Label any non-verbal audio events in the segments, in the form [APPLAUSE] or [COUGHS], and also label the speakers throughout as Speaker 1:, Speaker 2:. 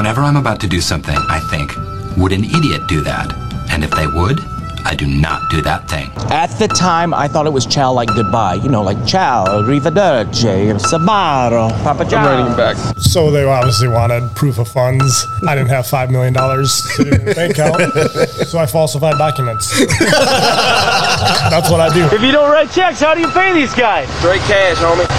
Speaker 1: Whenever I'm about to do something, I think, would an idiot do that? And if they would, I do not do that thing.
Speaker 2: At the time, I thought it was ciao like goodbye. You know, like ciao, arrivederci, sabaro, papa ciao.
Speaker 3: I'm writing back.
Speaker 4: So they obviously wanted proof of funds. I didn't have $5 million sitting in the bank account, so I falsified documents. [LAUGHS] That's what I do.
Speaker 5: If you don't write checks, how do you pay these guys?
Speaker 3: Straight cash, homie.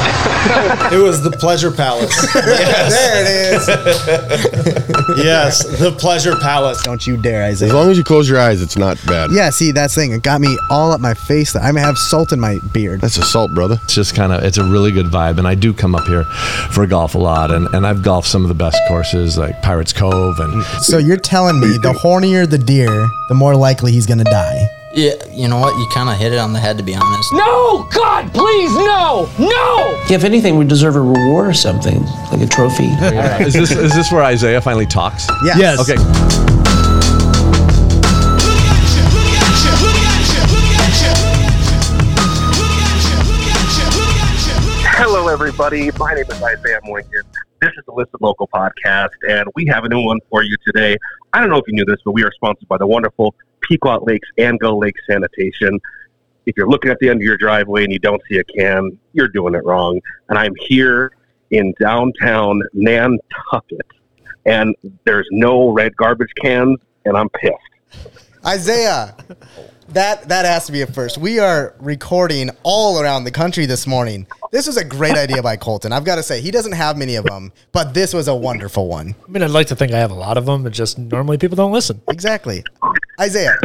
Speaker 6: It was the Pleasure Palace. [LAUGHS] There it is. [LAUGHS] yes, the Pleasure Palace.
Speaker 7: Don't you dare, Isaiah.
Speaker 8: As long as you close your eyes, it's not bad.
Speaker 7: Yeah, see, that's the thing. It got me all up my face. I may have salt in my beard.
Speaker 8: That's a salt, brother.
Speaker 9: It's just kind of it's a really good vibe, and I do come up here for golf a lot, and, and I've golfed some of the best courses like Pirates Cove, and
Speaker 7: So you're telling me the hornier the deer, the more likely he's gonna die.
Speaker 10: Yeah, you know what? You kind of hit it on the head, to be honest.
Speaker 5: No! God, please, no! No!
Speaker 2: If anything, we deserve a reward or something, like a trophy. [LAUGHS] [LAUGHS]
Speaker 9: is this is this where Isaiah finally talks?
Speaker 7: Yes.
Speaker 6: Yes.
Speaker 9: Okay.
Speaker 11: Hello, everybody. My name is Isaiah Moinkin. This is the Listen Local podcast, and we have a new one for you today. I don't know if you knew this, but we are sponsored by the wonderful Pequot Lakes and Gull Lake Sanitation. If you're looking at the end of your driveway and you don't see a can, you're doing it wrong. And I'm here in downtown Nantucket, and there's no red garbage cans, and I'm pissed.
Speaker 7: Isaiah, that that has to be a first. We are recording all around the country this morning. This was a great idea by Colton. I've got to say, he doesn't have many of them, but this was a wonderful one.
Speaker 6: I mean, I'd like to think I have a lot of them, but just normally people don't listen.
Speaker 7: Exactly. Isaiah,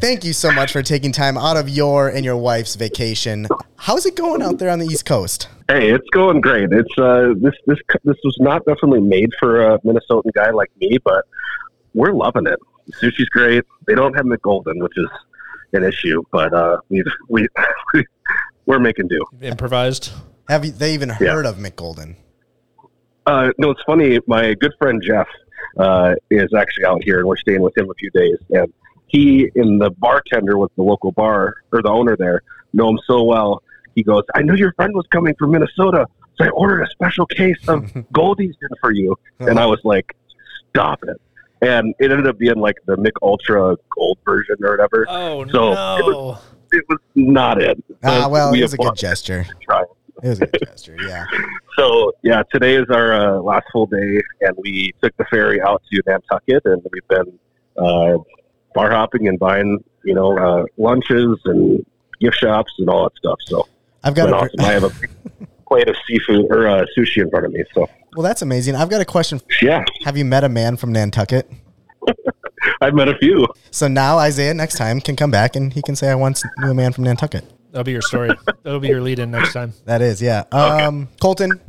Speaker 7: thank you so much for taking time out of your and your wife's vacation. How's it going out there on the East Coast?
Speaker 11: Hey, it's going great. It's uh, this this this was not definitely made for a Minnesotan guy like me, but we're loving it. Sushi's great. They don't have Mich Golden, which is an issue, but uh, we [LAUGHS] we [LAUGHS] we're making do.
Speaker 6: Improvised.
Speaker 7: Have you, they even
Speaker 11: Yeah.
Speaker 7: heard of Mich Golden?
Speaker 11: Uh, no, it's funny. My good friend Jeff uh, is actually out here, and we're staying with him a few days. And he and the bartender with the local bar or the owner there know him so well. He goes, "I knew your friend was coming from Minnesota, so I ordered a special case of [LAUGHS] Goldies for you." And I was like, "Stop it!" And it ended up being like the Mich Ultra Gold version or whatever.
Speaker 6: Oh
Speaker 11: So, it
Speaker 6: no!
Speaker 11: It was not it.
Speaker 7: Ah,
Speaker 11: But
Speaker 7: well,
Speaker 11: we
Speaker 7: it was a good gesture.
Speaker 11: Try.
Speaker 7: It was a good gesture, yeah. [LAUGHS]
Speaker 11: So yeah, today is our uh, last full day, and we took the ferry out to Nantucket, and we've been uh, bar hopping and buying, you know, uh, lunches and gift shops and all that stuff. So
Speaker 7: I've got
Speaker 11: been
Speaker 7: a,
Speaker 11: awesome. I have a big [LAUGHS] [LAUGHS] plate of seafood or uh, sushi in front of me. So
Speaker 7: well, that's amazing. I've got a question.
Speaker 11: yeah,
Speaker 7: Have you met a man from Nantucket? [LAUGHS]
Speaker 11: I've met a few.
Speaker 7: So now Isaiah next time can come back and he can say, I once knew a man from Nantucket.
Speaker 6: That'll be your story. That'll be your lead in next time.
Speaker 7: That is, yeah. Um, Colton,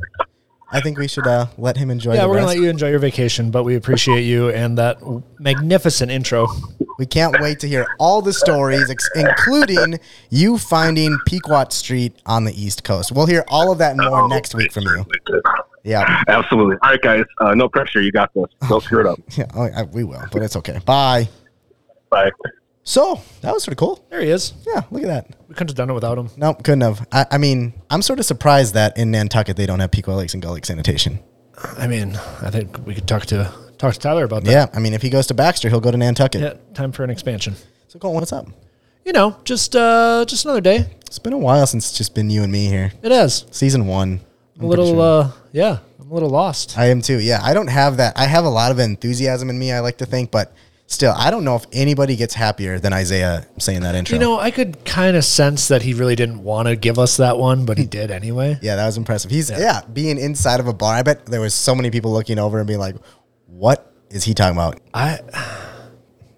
Speaker 7: I think we should uh, let him enjoy
Speaker 6: Yeah,
Speaker 7: the
Speaker 6: we're gonna let you enjoy your vacation, but we appreciate you and that magnificent intro.
Speaker 7: we can't wait to hear all the stories, ex- including you finding Pequot Street on the East Coast. We'll hear all of that and more next week from you. Yeah.
Speaker 11: Absolutely. All right, guys. Uh, no pressure. You got this. Don't screw it up. [LAUGHS]
Speaker 7: Yeah, oh, I, we will, but it's okay. Bye.
Speaker 11: Bye.
Speaker 7: So that was sort of cool.
Speaker 6: There he is.
Speaker 7: Yeah, look at that.
Speaker 6: We couldn't have done it without him.
Speaker 7: Nope, couldn't have. I, I mean, I'm sort of surprised that in Nantucket they don't have Pequot Lakes and Gull Lake Sanitation.
Speaker 6: I mean, I think we could talk to talk to Tyler about that.
Speaker 7: Yeah, I mean, if he goes to Baxter, he'll go to Nantucket.
Speaker 6: Yeah, time for an expansion.
Speaker 7: So, Colton, what's up?
Speaker 6: You know, just uh just another day.
Speaker 7: It's been a while since it's just been you and me here.
Speaker 6: It is.
Speaker 7: Season one.
Speaker 6: A little uh yeah, I'm a little lost.
Speaker 7: I am too. Yeah, I don't have that. I have a lot of enthusiasm in me. I like to think, but still, I don't know if anybody gets happier than Isaiah saying that intro.
Speaker 6: You know, I could kind of sense that he really didn't want to give us that one, but he [LAUGHS] did anyway.
Speaker 7: yeah, that was impressive. He's yeah. being inside of a bar. I bet there was so many people looking over and being like, "What is he talking about?"
Speaker 6: I [SIGHS]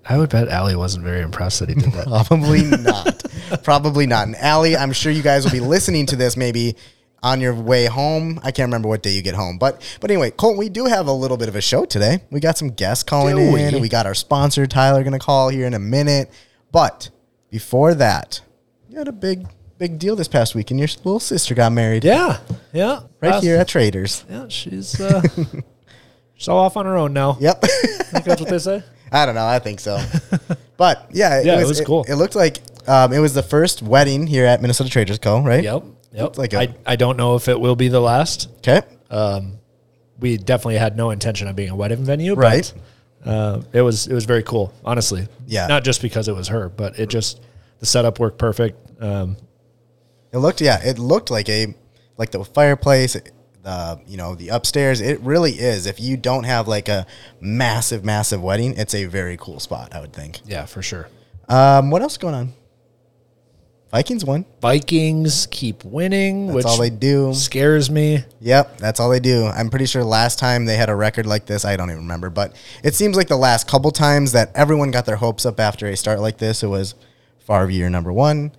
Speaker 6: I would bet Allie wasn't very impressed that he did that. [LAUGHS]
Speaker 7: Probably [LAUGHS] not. Probably not. And Allie, I'm sure you guys will be listening to this maybe on your way home. I can't remember what day you get home. But but anyway, Colton, we do have a little bit of a show today. We got some guests calling
Speaker 6: Do
Speaker 7: in.
Speaker 6: we?
Speaker 7: We got our sponsor, Tyler, gonna call here in a minute. But before that, you had a big, big deal this past week, and your little sister got married.
Speaker 6: yeah, yeah,
Speaker 7: Right here at Traders.
Speaker 6: Yeah, she's uh, [LAUGHS] she's all off on her own now.
Speaker 7: Yep.
Speaker 6: I think that's what they say. [LAUGHS]
Speaker 7: I don't know. I think so. [LAUGHS] But yeah,
Speaker 6: Yeah, it was cool.
Speaker 7: It, looked like um, it was the first wedding here at Minnesota Traders Co. Right?
Speaker 6: Yep, yep.
Speaker 7: Like a-
Speaker 6: I I don't know if it will be the last.
Speaker 7: Okay.
Speaker 6: Um,
Speaker 3: we definitely had no intention of being a wedding venue,
Speaker 7: Right.
Speaker 3: But, uh, it was it was very cool, honestly.
Speaker 7: Yeah.
Speaker 3: not just because it was her, but it just the setup worked perfect. Um,
Speaker 7: It looked, yeah, it looked like a like the fireplace, the you know the upstairs. It really is. If you don't have like a massive, massive wedding, it's a very cool spot. I would think.
Speaker 3: yeah, for sure.
Speaker 7: Um, what else is going on? Vikings won.
Speaker 3: Vikings keep winning,
Speaker 7: That's
Speaker 3: which
Speaker 7: all they do.
Speaker 3: scares me.
Speaker 7: Yep, that's all they do. I'm pretty sure last time they had a record like this, I don't even remember, but it seems like the last couple times that everyone got their hopes up after a start like this, it was Favre year number one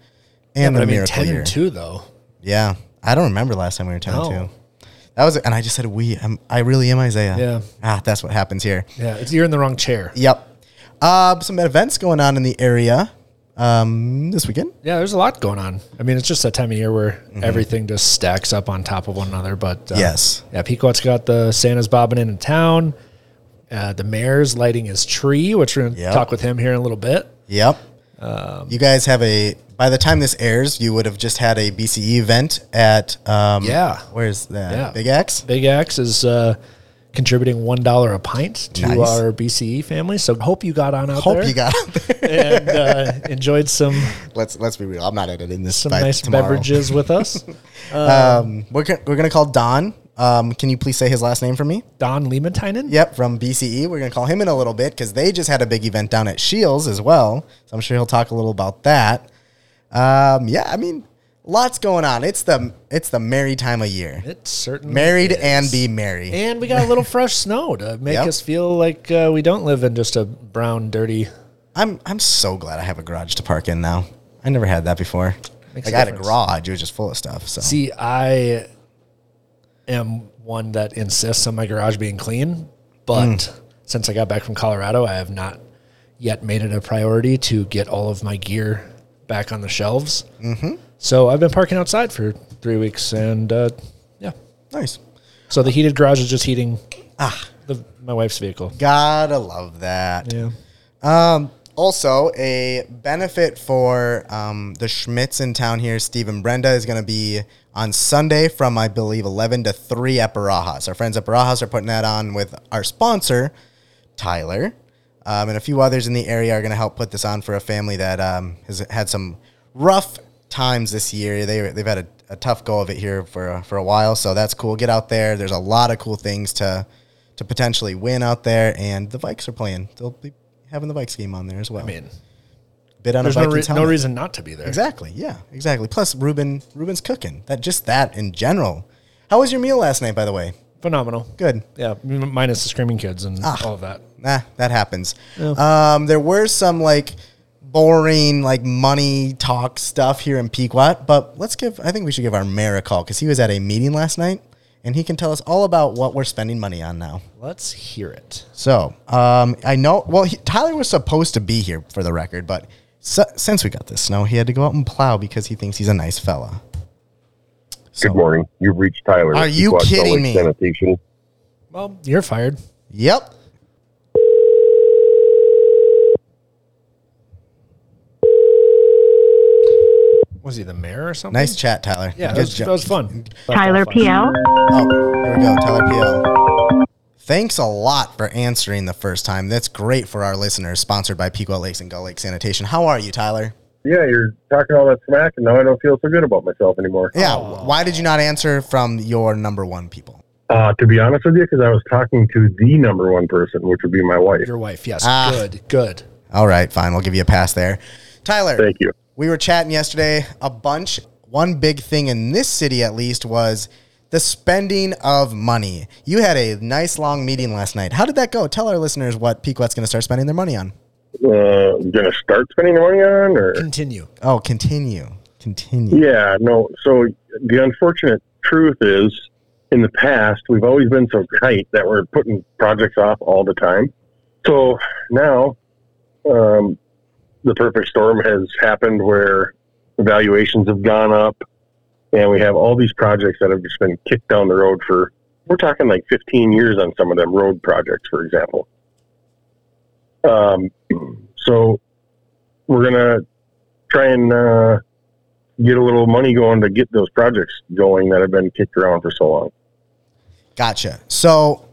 Speaker 7: and
Speaker 3: but
Speaker 7: the
Speaker 3: I mean,
Speaker 7: miracle
Speaker 3: ten
Speaker 7: year.
Speaker 3: and two though.
Speaker 7: Yeah, I don't remember last time we were ten
Speaker 3: no.
Speaker 7: two. That was, and I just said we. I'm, I really am Isaiah.
Speaker 3: Yeah.
Speaker 7: Ah, that's what happens here.
Speaker 3: Yeah, it's, you're in the wrong chair.
Speaker 7: Yep. Uh, some events going on in the area um, this weekend.
Speaker 3: Yeah, there's a lot going on. I mean, it's just that time of year where everything just stacks up on top of one another. But uh,
Speaker 7: Yes.
Speaker 3: yeah, Pequot's got the Santa's bobbing in town. Uh, the mayor's lighting his tree, which we're going to
Speaker 7: Yep.
Speaker 3: talk with him here in a little bit.
Speaker 7: Yep.
Speaker 3: Um,
Speaker 7: you guys have a. By the time this airs, you would have just had a BCE event at. Um,
Speaker 3: Yeah.
Speaker 7: Where's that?
Speaker 3: Yeah.
Speaker 7: Big X.
Speaker 3: Big X is uh, contributing one dollar a pint to
Speaker 7: Nice.
Speaker 3: our BCE family. So hope you got on out
Speaker 7: Hope
Speaker 3: there.
Speaker 7: you got out there. [LAUGHS]
Speaker 3: and uh, enjoyed some
Speaker 7: let's let's be real. I'm not editing this.
Speaker 3: some nice
Speaker 7: tomorrow.
Speaker 3: beverages with us. [LAUGHS]
Speaker 7: Um, we're gonna, we're gonna call Don. Um, can you please say his last name for me?
Speaker 3: Don Liementainen.
Speaker 7: Yep, from BCE. We're gonna call him in a little bit because they just had a big event down at Shields as well. So I'm sure he'll talk a little about that. Um, yeah, I mean, lots going on. It's the it's the merry time of year.
Speaker 3: It certainly
Speaker 7: Married
Speaker 3: is.
Speaker 7: and be merry.
Speaker 3: And we got a little [LAUGHS] fresh snow to make
Speaker 7: Yep.
Speaker 3: us feel like uh, we don't live in just a brown, dirty.
Speaker 7: I'm I'm so glad I have a garage to park in now. I never had that before.
Speaker 3: Makes
Speaker 7: like I had a garage, it was just full of stuff. So
Speaker 3: See, I am one that insists on my garage being clean, but
Speaker 7: Mm.
Speaker 3: since I got back from Colorado, I have not yet made it a priority to get all of my gear back on the shelves.
Speaker 7: Mhm.
Speaker 3: So I've been parking outside for three weeks, and uh, yeah,
Speaker 7: nice.
Speaker 3: So the heated garage is just heating
Speaker 7: ah
Speaker 3: the, my wife's vehicle.
Speaker 7: Gotta love that.
Speaker 3: Yeah.
Speaker 7: Um, also, a benefit for um, the Schmidts in town here, Steve and Brenda, is going to be on Sunday from, I believe, 11 to 3 at Barajas. Our friends at Barajas are putting that on with our sponsor, Tyler. Um, and a few others in the area are going to help put this on for a family that um, has had some rough times this year. They, they've had a, a tough go of it here for, a- for a while. So that's cool. Get out there. There's a lot of cool things to, to potentially win out there. And the Vikes are playing. They'll be having the Vikes game on there as well. I
Speaker 3: mean,
Speaker 7: bid on
Speaker 3: there's
Speaker 7: a
Speaker 3: no, re- no reason not to be there.
Speaker 7: Exactly. Yeah. Exactly. Plus, Ruben Ruben's cooking. That just that in general. How was your meal last night, by the way?
Speaker 3: Phenomenal.
Speaker 7: Good.
Speaker 3: Yeah, m- minus the screaming kids and
Speaker 7: Ah.
Speaker 3: all of that.
Speaker 7: Nah, that happens. Um, there were some like boring like money talk stuff here in Pequot, but let's give. I think we should give our mayor a call because he was at a meeting last night and he can tell us all about what we're spending money on now.
Speaker 3: Let's hear it.
Speaker 7: So um, I know. Well, he, Tyler was supposed to be here for the record, but since we got this snow, he had to go out and plow because he thinks he's a nice fella.
Speaker 11: Good morning. You've reached Tyler.
Speaker 7: Are you
Speaker 11: Pequot
Speaker 7: kidding me?
Speaker 11: Sanitation.
Speaker 3: Well, you're fired.
Speaker 7: Yep.
Speaker 3: Was he the mayor or something?
Speaker 7: Nice chat, Tyler.
Speaker 3: Yeah,
Speaker 7: Good
Speaker 3: that was, that was fun.
Speaker 12: Tyler PL.
Speaker 7: Oh, here we go. Tyler PL. Thanks a lot for answering the first time. That's great for our listeners. Sponsored by Pequot Lakes and Gull Lake Sanitation. How are you, Tyler?
Speaker 11: Yeah, you're talking all that smack, and now I don't feel so good about myself anymore.
Speaker 7: Yeah. Why did you not answer from your number one people?
Speaker 11: Uh, to be honest with you, because I was talking to the number one person, which would be my wife.
Speaker 3: Your wife, yes.
Speaker 7: Ah.
Speaker 3: Good, good.
Speaker 7: All right, fine. We'll give you a pass there. Tyler.
Speaker 11: Thank you.
Speaker 7: We were chatting yesterday a bunch. One big thing in this city, at least, was the spending of money. You had a nice long meeting last night. How did that go? Tell our listeners what Pequot's going to start spending their money on.
Speaker 11: Uh, gonna start spending the money on, or
Speaker 3: Continue.
Speaker 7: Oh, continue. Continue.
Speaker 11: Yeah, no. So the unfortunate truth is, in the past, we've always been so tight that we're putting projects off all the time. So now, um, the perfect storm has happened where valuations have gone up, and we have all these projects that have just been kicked down the road for. We're talking like 15 years on some of them road projects, for example. Um, so we're gonna try and uh, get a little money going to get those projects going that have been kicked around for so long.
Speaker 7: Gotcha. So,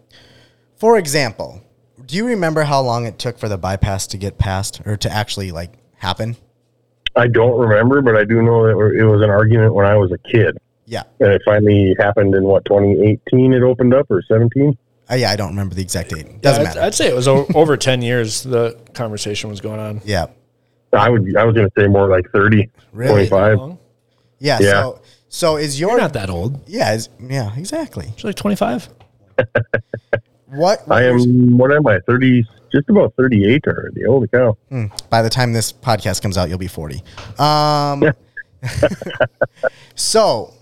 Speaker 7: for example, do you remember how long it took for the bypass to get passed or to actually like happen?
Speaker 12: I don't remember, but I do know that it was an argument when I was a kid.
Speaker 7: Yeah.
Speaker 12: And it finally happened in what 2018. It opened up or 17.
Speaker 7: Uh, yeah, I don't remember the exact date. Doesn't
Speaker 3: Yeah, I'd,
Speaker 7: matter.
Speaker 3: I'd say it was o- over 10 years the conversation was going on.
Speaker 7: Yeah.
Speaker 12: I would. I was going to say more like 30,
Speaker 7: Really?
Speaker 12: 25.
Speaker 7: Yeah.
Speaker 12: Yeah.
Speaker 7: So, so is your
Speaker 3: You're not that old.
Speaker 7: Yeah. Is, yeah. Exactly.
Speaker 3: You're like 25. [LAUGHS]
Speaker 7: What?
Speaker 12: I am. What am I? 30. Just about 38 already. Holy cow!
Speaker 7: Hmm. By the time this podcast comes out, you'll be 40. Um, [LAUGHS] [LAUGHS] so,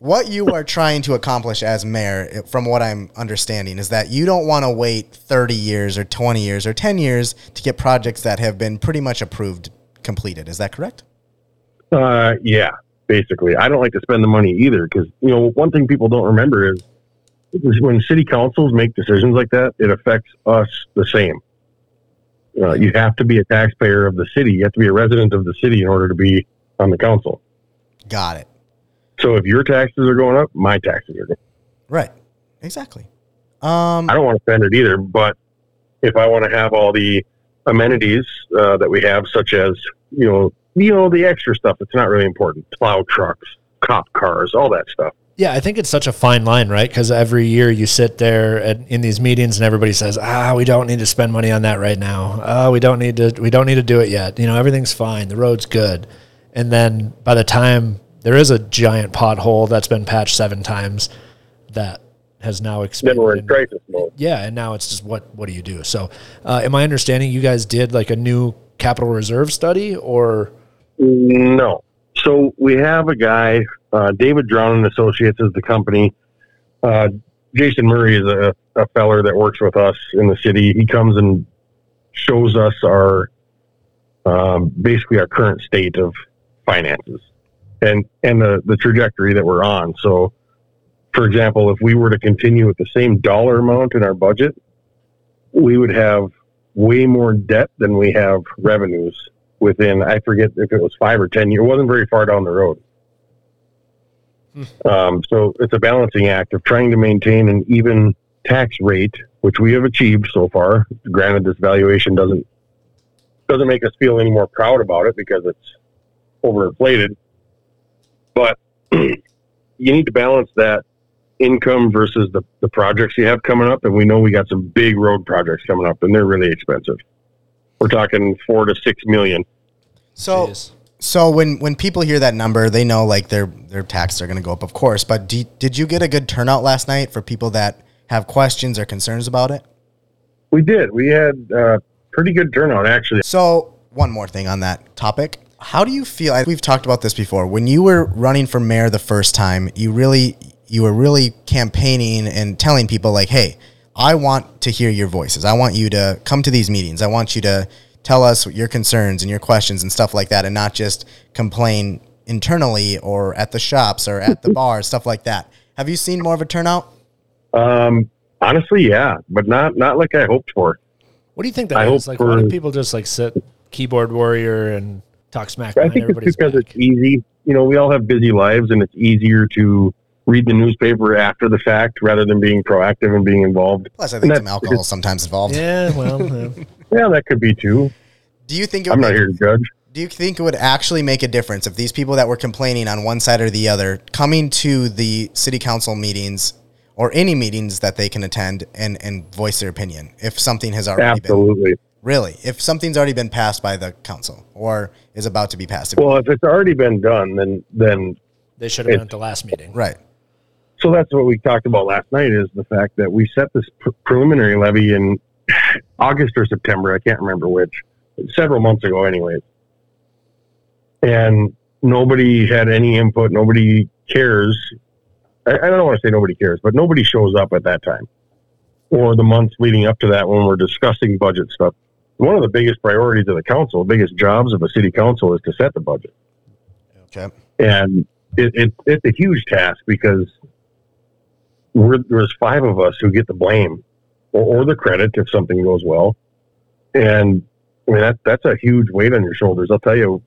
Speaker 7: what you are trying to accomplish as mayor, from what I'm understanding, is that you don't want to wait 30 years or 20 years or 10 years to get projects that have been pretty much approved completed. Is that correct?
Speaker 12: Uh, yeah. Basically, I don't like to spend the money either because you know one thing people don't remember is when city councils make decisions like that, it affects us the same. Uh, you have to be a taxpayer of the city. You have to be a resident of the city in order to be on the council.
Speaker 7: Got it.
Speaker 12: So if your taxes are going up, my taxes are going. up.
Speaker 7: Right. Exactly. Um,
Speaker 12: I don't want to spend it either, but if I want to have all the amenities uh, that we have, such as you know, you know, the extra stuff that's not really important, plow trucks, cop cars, all that stuff.
Speaker 3: Yeah, I think it's such a fine line, right? Because every year you sit there and in these meetings, and everybody says, "Ah, we don't need to spend money on that right now. Ah, we don't need to. We don't need to do it yet. You know, everything's fine. The road's good." And then by the time there is a giant pothole that's been patched seven times, that has now
Speaker 12: Then
Speaker 3: expanded.
Speaker 12: we're in crisis mode.
Speaker 3: Yeah, and now it's just what what do you do? So, uh, am I understanding you guys did like a new capital reserve study, or
Speaker 12: No. So we have a guy, uh, David Drown and Associates is the company. Uh, Jason Murray is a, a feller that works with us in the city. He comes and shows us our um, basically our current state of finances and and the, the trajectory that we're on. So, for example, if we were to continue with the same dollar amount in our budget, we would have way more debt than we have revenues within I forget if it was five or ten years. It wasn't very far down the road. Um, so it's a balancing act of trying to maintain an even tax rate, which we have achieved so far. Granted, this valuation doesn't doesn't make us feel any more proud about it because it's overinflated. But [CLEARS THROAT] you need to balance that income versus the, the projects you have coming up. And we know we got some big road projects coming up and they're really expensive. We're talking four to six million.
Speaker 7: So, so when when people hear that number, they know like their their taxes are going to go up, of course. But do, did you get a good turnout last night for people that have questions or concerns about it?
Speaker 12: We did. We had uh, pretty good turnout actually.
Speaker 7: So, one more thing on that topic. How do you feel? We've talked about this before. When you were running for mayor the first time, you really you were really campaigning and telling people like, "Hey, I want to hear your voices. I want you to come to these meetings. I want you to tell us your concerns and your questions and stuff like that and not just complain internally or at the shops or at the bar, stuff like that." Have you seen more of a turnout?
Speaker 12: Um, honestly, yeah, but not not like I hoped for.
Speaker 3: what do you think that
Speaker 12: I
Speaker 3: is?
Speaker 12: hope
Speaker 3: Like, why do people just like sit keyboard warrior and talk smack
Speaker 12: I think it's
Speaker 3: everybody's
Speaker 12: because it's easy. You know, we all have busy lives, and it's easier to read the newspaper after the fact rather than being proactive and being involved.
Speaker 7: Plus, I think
Speaker 12: that's-
Speaker 7: some alcohol is sometimes involved.
Speaker 3: Yeah, well, yeah. [LAUGHS]
Speaker 12: Yeah, that could be too.
Speaker 7: Do you think it
Speaker 12: I'm
Speaker 7: would
Speaker 12: not here to judge.
Speaker 7: Do you think it would actually make a difference if these people that were complaining on one side or the other coming to the city council meetings or any meetings that they can attend and, and voice their opinion if something has already been
Speaker 12: Absolutely.
Speaker 7: Really if something's already been passed by the council or is about to be passed
Speaker 12: Well, if it's already been done, then then
Speaker 3: they should have been at the last meeting.
Speaker 7: right
Speaker 12: so that's what we talked about last night is the fact that we set this pr- preliminary levy in August or September. I can't remember which. Several months ago, anyways. And nobody had any input. Nobody cares. I, I don't want to say nobody cares, but nobody shows up at that time or the months leading up to that when we're discussing budget stuff. One of the biggest priorities of the council, biggest jobs of a city council is to set the budget.
Speaker 7: okay
Speaker 12: And it, it, it's a huge task because we're, there's five of us who get the blame or, or the credit if something goes well. And I mean, that, that's a huge weight on your shoulders. I'll tell you,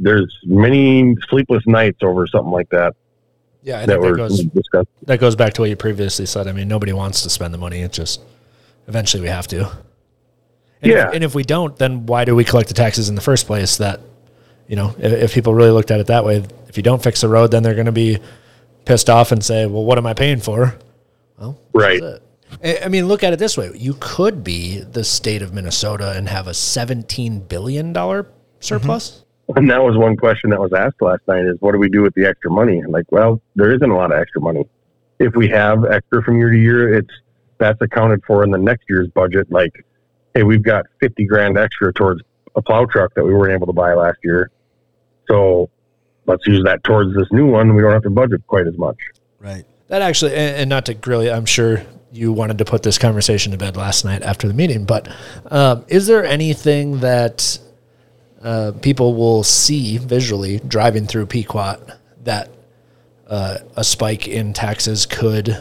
Speaker 12: there's many sleepless nights over something like that.
Speaker 3: Yeah, I
Speaker 12: that
Speaker 3: think that
Speaker 12: were
Speaker 3: goes
Speaker 12: discussed.
Speaker 3: that goes back to what you previously said. I mean, nobody wants to spend the money. It just eventually we have to. And
Speaker 12: Yeah.
Speaker 3: If, and if we don't, then why do we collect the taxes in the first place? That you know, if, if people really looked at it that way, if you don't fix the road, then they're going to be pissed off and say, "Well, what am I paying for?" Well,
Speaker 12: Right.
Speaker 3: I mean, look at it this way: you could be the state of Minnesota and have a seventeen billion dollar surplus. Mm-hmm.
Speaker 12: And that was one question that was asked last night is what do we do with the extra money? And like, well, there isn't a lot of extra money. If we have extra from year to year, it's that's accounted for in the next year's budget. Like, hey, we've got 50 grand extra towards a plow truck that we weren't able to buy last year. So let's use that towards this new one. We don't have to budget quite as much.
Speaker 7: Right.
Speaker 3: That actually, and, and not to grill you, I'm sure you wanted to put this conversation to bed last night after the meeting, but um, is there anything that uh, people will see visually driving through Pequot that uh, a spike in taxes could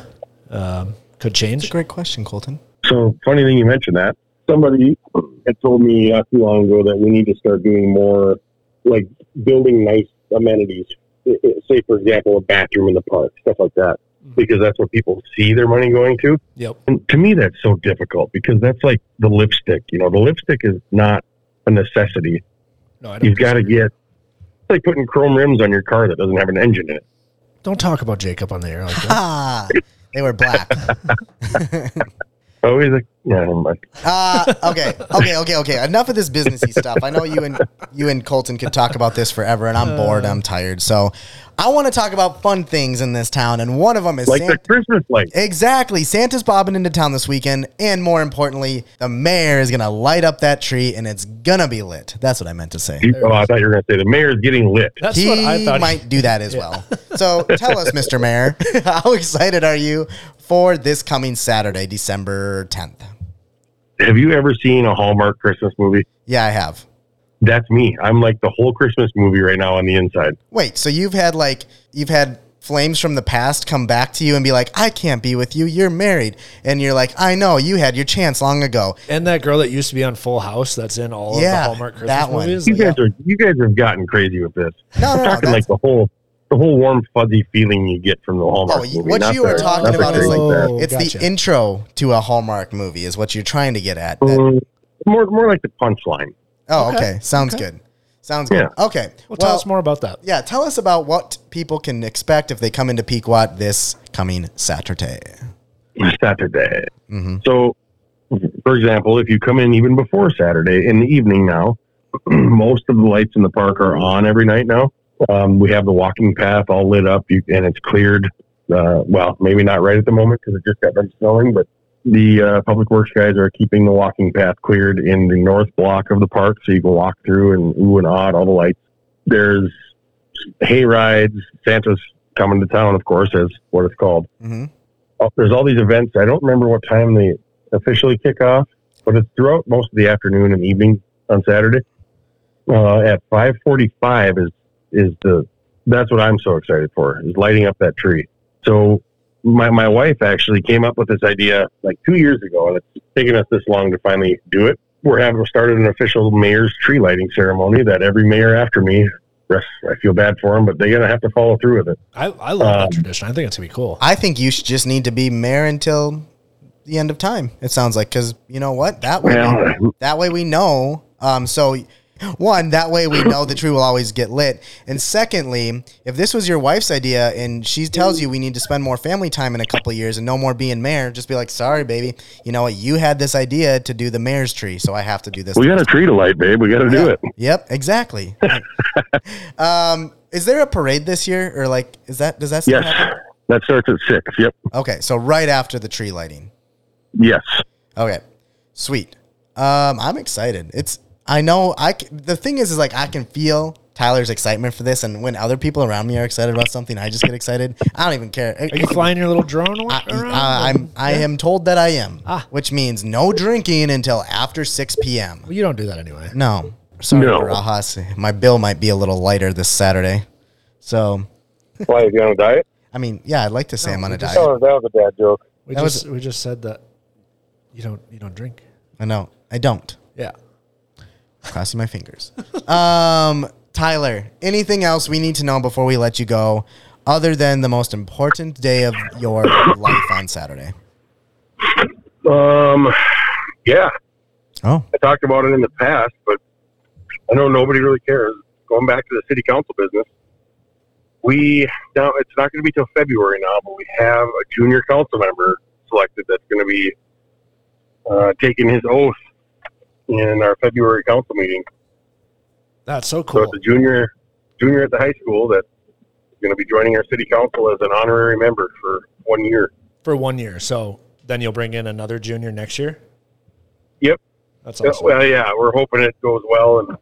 Speaker 3: um, could change?
Speaker 7: Great question, Colton.
Speaker 12: So funny thing you mentioned that. Somebody had told me not too long ago that we need to start doing more, like building nice amenities. I- I- Say, for example, a bathroom in the park, stuff like that, because that's what people see their money going to.
Speaker 3: Yep.
Speaker 12: And to me, that's so difficult because that's like the lipstick. You know, the lipstick is not a necessity.
Speaker 3: No, I don't
Speaker 12: You've got to get. It's like putting chrome rims on your car that doesn't have an engine in it.
Speaker 3: Don't talk about Jacob on the air like that.
Speaker 7: Ah, [LAUGHS] they were black.
Speaker 12: Oh, he's like, yeah, never.
Speaker 7: Uh, okay, okay, okay, okay. Enough of this businessy stuff. I know you and you and Colton could talk about this forever, and I'm bored. I'm tired. So, I want to talk about fun things in this town, and one of them is
Speaker 12: Like the Christmas lights.
Speaker 7: Exactly. Santa's bobbing into town this weekend, and more importantly, the mayor is gonna light up that tree, and it's gonna be lit. That's what I meant to say.
Speaker 12: Oh, I thought you were going to say the mayor's getting lit.
Speaker 3: That's
Speaker 7: he
Speaker 3: what I thought.
Speaker 7: might do that as well. So tell us, Mr. Mayor, [LAUGHS] how excited are you for this coming Saturday, December 10th?
Speaker 12: Have you ever seen a Hallmark Christmas movie?
Speaker 7: Yeah, I have.
Speaker 12: That's me. I'm like the whole Christmas movie right now on the inside.
Speaker 7: Wait, so you've had like you've had flames from the past come back to you and be like, "I can't be with you. You're married." And you're like, "I know. You had your chance long ago."
Speaker 3: and that girl that used to be on Full House, that's in all of the Hallmark Christmas
Speaker 7: that one.
Speaker 3: movies.
Speaker 12: You
Speaker 3: Like,
Speaker 12: guys are you guys have gotten crazy with this.
Speaker 7: No, no, no.
Speaker 12: talking like the whole the whole warm fuzzy feeling you get from the Hallmark
Speaker 7: oh,
Speaker 12: movie.
Speaker 7: what
Speaker 12: not
Speaker 7: you are talking about is like
Speaker 3: Oh,
Speaker 7: it's the intro to a Hallmark movie is what you're trying to get at. That-
Speaker 12: Um, more more like the punchline.
Speaker 7: oh, okay.
Speaker 3: Okay,
Speaker 7: Sounds
Speaker 3: okay.
Speaker 7: good. Sounds good.
Speaker 12: Yeah.
Speaker 7: Okay.
Speaker 3: well, tell us more about that.
Speaker 7: Yeah, tell us about what people can expect if they come into Pequot this coming Saturday.
Speaker 12: Saturday.
Speaker 7: Mm-hmm.
Speaker 12: So, for example, if you come in even before Saturday in the evening now, [CLEARS THROAT] most of the lights in the park are on every night now. Um, we have the walking path all lit up you, and it's cleared. Uh, well, maybe not right at the moment because it just got done snowing, but the uh, public works guys are keeping the walking path cleared in the north block of the park so you can walk through and ooh and ah at all the lights. There's hay rides. Santa's coming to town, of course, is what it's called
Speaker 7: Mm-hmm.
Speaker 12: oh, there's all these events. I don't remember what time they officially kick off, but it's throughout most of the afternoon and evening on Saturday. Uh, at 5:45 is is the that's what I'm so excited for is lighting up that tree. So my my wife actually came up with this idea like two years ago, and it's taken us this long to finally do it. We're having started an official mayor's tree lighting ceremony that every mayor after me. I feel bad for them, but they're gonna have to follow through with it.
Speaker 3: I, I love
Speaker 12: Um,
Speaker 3: that tradition. I think it's gonna be cool.
Speaker 7: I think you should just need to be mayor until the end of time. It sounds like because you know what that way
Speaker 12: Well,
Speaker 7: that way we know. Um, so one that way we know the [LAUGHS] tree will always get lit, and secondly, if this was your wife's idea and she tells you we need to spend more family time in a couple of years and no more being mayor, just be like, sorry, baby. You know what? You had this idea to do the mayor's tree, so I have to do this.
Speaker 12: we got a tree to light, babe. We got to do it.
Speaker 7: Yep, exactly. [LAUGHS] um, is there a parade this year, or like, is that does that
Speaker 12: Yes,
Speaker 7: happen?
Speaker 12: that starts at six. Yep.
Speaker 7: Okay, so right after the tree lighting.
Speaker 12: Yes.
Speaker 7: Okay, sweet. Um, I'm excited. It's I know I c- the thing is is like I can feel Tyler's excitement for this, and when other people around me are excited about something, I just get excited. I don't even care.
Speaker 3: Are you flying your little drone around?
Speaker 7: I, am I am told that I am,
Speaker 3: Ah.
Speaker 7: which means no drinking until after 6 p.m.
Speaker 3: Well, you don't do that anyway.
Speaker 7: No, sorry,
Speaker 12: No.
Speaker 7: Barajas. My bill might be a little lighter this Saturday, so
Speaker 12: Why, you on a diet?
Speaker 7: I mean, yeah, I'd like to say I'm on a diet.
Speaker 12: Oh, that was a bad joke.
Speaker 3: We
Speaker 7: That
Speaker 3: just
Speaker 7: was-
Speaker 3: we just said that you don't you don't drink.
Speaker 7: I know I don't.
Speaker 3: Yeah.
Speaker 7: Crossing my fingers. um, Tyler, anything else we need to know before we let you go other than the most important day of your life on Saturday?
Speaker 12: Um, yeah.
Speaker 7: Oh.
Speaker 12: I talked about it in the past, but I know nobody really cares. Going back to the city council business, we now it's not going to be till February now, but we have a junior council member selected that's going to be uh, taking his oath in our February council meeting.
Speaker 3: That's so
Speaker 12: So
Speaker 3: cool.
Speaker 12: it's a junior junior at the high school that is going to be joining our city council as an honorary member for one year.
Speaker 3: For one year. So then you'll bring in another junior next year?
Speaker 12: Yep.
Speaker 3: That's awesome.
Speaker 12: Well, yeah, we're hoping it goes well and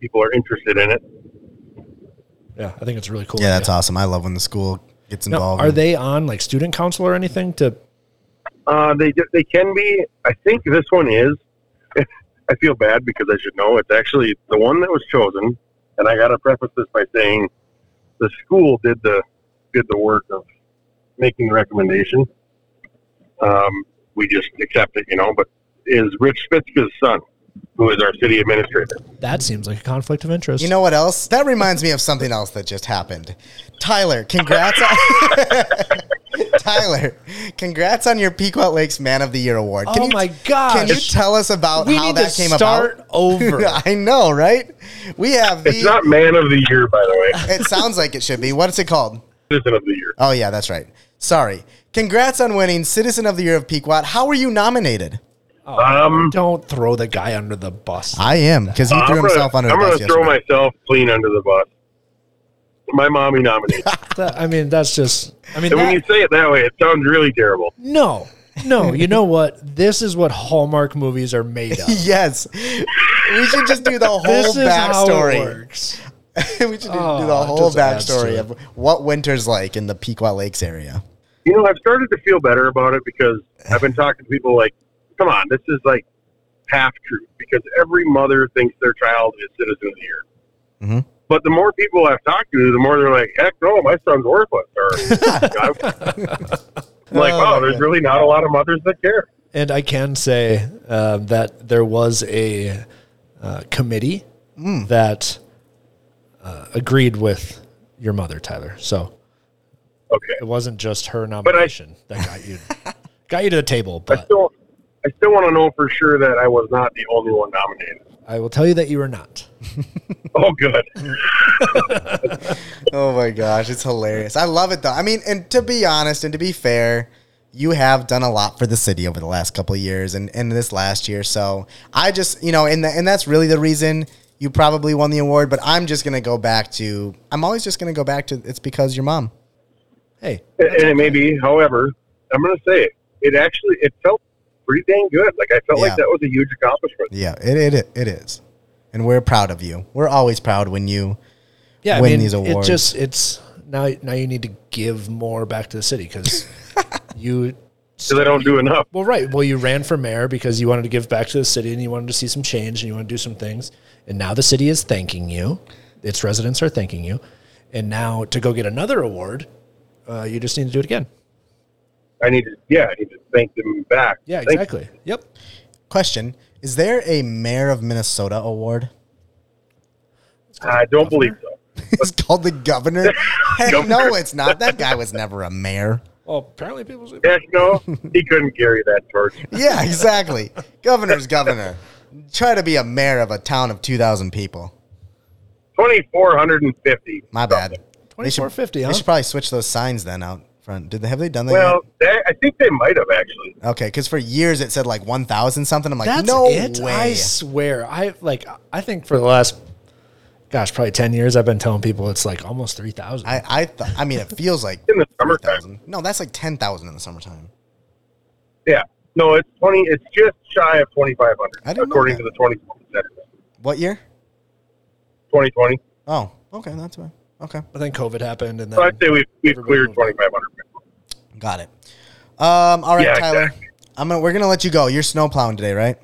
Speaker 12: people are interested in it.
Speaker 3: Yeah, I think it's really cool.
Speaker 7: Yeah, that's awesome. I love when the school gets
Speaker 3: Now,
Speaker 7: involved.
Speaker 3: are they on like student council or anything to
Speaker 12: Uh, they they can be. I think this one is. [LAUGHS] I feel bad because I should know. It's actually the one that was chosen, and I got to preface this by saying the school did the did the work of making the recommendation. Um, we just accept it, you know. But is Rich Spitzka's son, who is our city administrator.
Speaker 3: That seems like a conflict of interest.
Speaker 7: You know what else? That reminds me of something else that just happened. Tyler, congrats on [LAUGHS] Tyler, congrats on your Pequot Lakes Man of the Year award. Can
Speaker 3: Oh
Speaker 7: you,
Speaker 3: my gosh.
Speaker 7: Can you tell us about
Speaker 3: We
Speaker 7: how
Speaker 3: need
Speaker 7: that
Speaker 3: to
Speaker 7: came
Speaker 3: start
Speaker 7: about?
Speaker 3: over. [LAUGHS]
Speaker 7: I know, right? We have the
Speaker 12: It's not Man of the Year, by the way. [LAUGHS]
Speaker 7: It sounds like it should be. What's it called?
Speaker 12: Citizen of the Year.
Speaker 7: Oh yeah, that's right. Sorry. Congrats on winning Citizen of the Year of Pequot. How were you nominated?
Speaker 12: Um,
Speaker 3: Don't throw the guy under the bus.
Speaker 7: I am because he
Speaker 12: Uh,
Speaker 7: threw
Speaker 12: I'm gonna-
Speaker 7: himself under
Speaker 12: I'm
Speaker 7: the bus
Speaker 12: going to throw
Speaker 7: yesterday.
Speaker 12: myself clean under the bus. My mommy nominated. [LAUGHS]
Speaker 3: That- I mean, that's just. I mean,
Speaker 12: and when you say it that way, it sounds really terrible.
Speaker 3: no, no. You know what? This is what Hallmark movies are made of. [LAUGHS]
Speaker 7: yes, we should just do the [LAUGHS] whole
Speaker 3: This is how it
Speaker 7: backstory.
Speaker 3: works.
Speaker 7: we should do, do
Speaker 3: Oh,
Speaker 7: the whole
Speaker 3: just adds to
Speaker 7: backstory of what winter's like in the Pequot Lakes area.
Speaker 12: You know, I've started to feel better about it because I've been talking to people like, come on, this is like half truth because every mother thinks their child is citizen of the year.
Speaker 7: Mhm.
Speaker 12: But the more people I've talked to, the more they're like, heck no, my son's worthless. Or, [LAUGHS] I'm like,
Speaker 7: Oh,
Speaker 12: wow, there's
Speaker 7: God.
Speaker 12: really not a lot of mothers that care.
Speaker 3: And I can say uh, that there was a uh, committee
Speaker 7: Hmm.
Speaker 3: that uh, agreed with your mother, Tyler. So
Speaker 12: Okay.
Speaker 3: it wasn't just her nomination that got you got you to the table.
Speaker 12: I
Speaker 3: But
Speaker 12: still, I still want to know for sure that I was not the only one nominated.
Speaker 3: I will tell you that you were not. [LAUGHS]
Speaker 12: Oh, good. [LAUGHS]
Speaker 7: Oh my gosh, it's hilarious. I love it though. I mean, and to be honest and to be fair, you have done a lot for the city over the last couple of years and, and this last year. So I just, you know, and the, and that's really the reason you probably won the award. But I'm just gonna go back to. I'm always just gonna go back to. It's because your mom.
Speaker 3: Hey,
Speaker 12: and it may be. However, I'm going to say it. It actually it felt pretty dang good. Like I felt
Speaker 7: Yeah.
Speaker 12: like that was a huge accomplishment.
Speaker 7: Yeah, it it it is, and we're proud of you. We're always proud when you
Speaker 3: yeah,
Speaker 7: win
Speaker 3: I mean,
Speaker 7: these awards.
Speaker 3: it just it's now now you need to give more back to the city because [LAUGHS] you
Speaker 12: So they don't do enough.
Speaker 3: Well, right. Well, you ran for mayor because you wanted to give back to the city and you wanted to see some change and you want to do some things. And now the city is thanking you. Its residents are thanking you. And now to go get another award, uh, you just need to do it again.
Speaker 12: I need to. Yeah, I need to thank them back.
Speaker 3: Yeah,
Speaker 12: Thank-
Speaker 3: exactly. Yep.
Speaker 7: question: Is there a Mayor of Minnesota award?
Speaker 12: I don't believe so. [LAUGHS]
Speaker 7: It's called the governor. [LAUGHS] Heck no, it's not. That guy was never a mayor.
Speaker 3: Well, apparently people say
Speaker 12: Heck no, he couldn't carry that torch. [LAUGHS]
Speaker 7: Yeah, exactly. Governor's governor. Try to be a mayor of a town of 2,000 people.
Speaker 12: Twenty four hundred and fifty.
Speaker 7: My bad. They should,
Speaker 3: 2450,
Speaker 7: they should probably switch those signs then out front. Did they have they done that?
Speaker 12: Well, they, I think they might have actually.
Speaker 7: Okay, because for years it said like 1,000 something. I'm like,
Speaker 3: That's
Speaker 7: no
Speaker 3: it.
Speaker 7: way.
Speaker 3: I swear. I like. I think for the last, gosh, probably ten years, I've been telling people it's like almost three thousand.
Speaker 7: I I, th- I mean, it feels like
Speaker 12: In the summertime.
Speaker 7: 3,000. No, that's like 10,000 in the summertime.
Speaker 12: Yeah. No, it's twenty. It's just shy of twenty five hundred,
Speaker 7: I
Speaker 12: hundred,
Speaker 7: didn't know
Speaker 12: according to the twenty twenty census.
Speaker 7: What year?
Speaker 12: Twenty twenty.
Speaker 7: Oh, okay, that's fine. Okay,
Speaker 3: But then COVID happened, and then
Speaker 12: So I'd say we've we've cleared
Speaker 3: moved
Speaker 12: twenty five hundred.
Speaker 7: got it. Um, all right,
Speaker 12: Yeah,
Speaker 7: Tyler.
Speaker 12: exactly.
Speaker 7: I'm gonna we're gonna let you go. You're snow plowing today, right?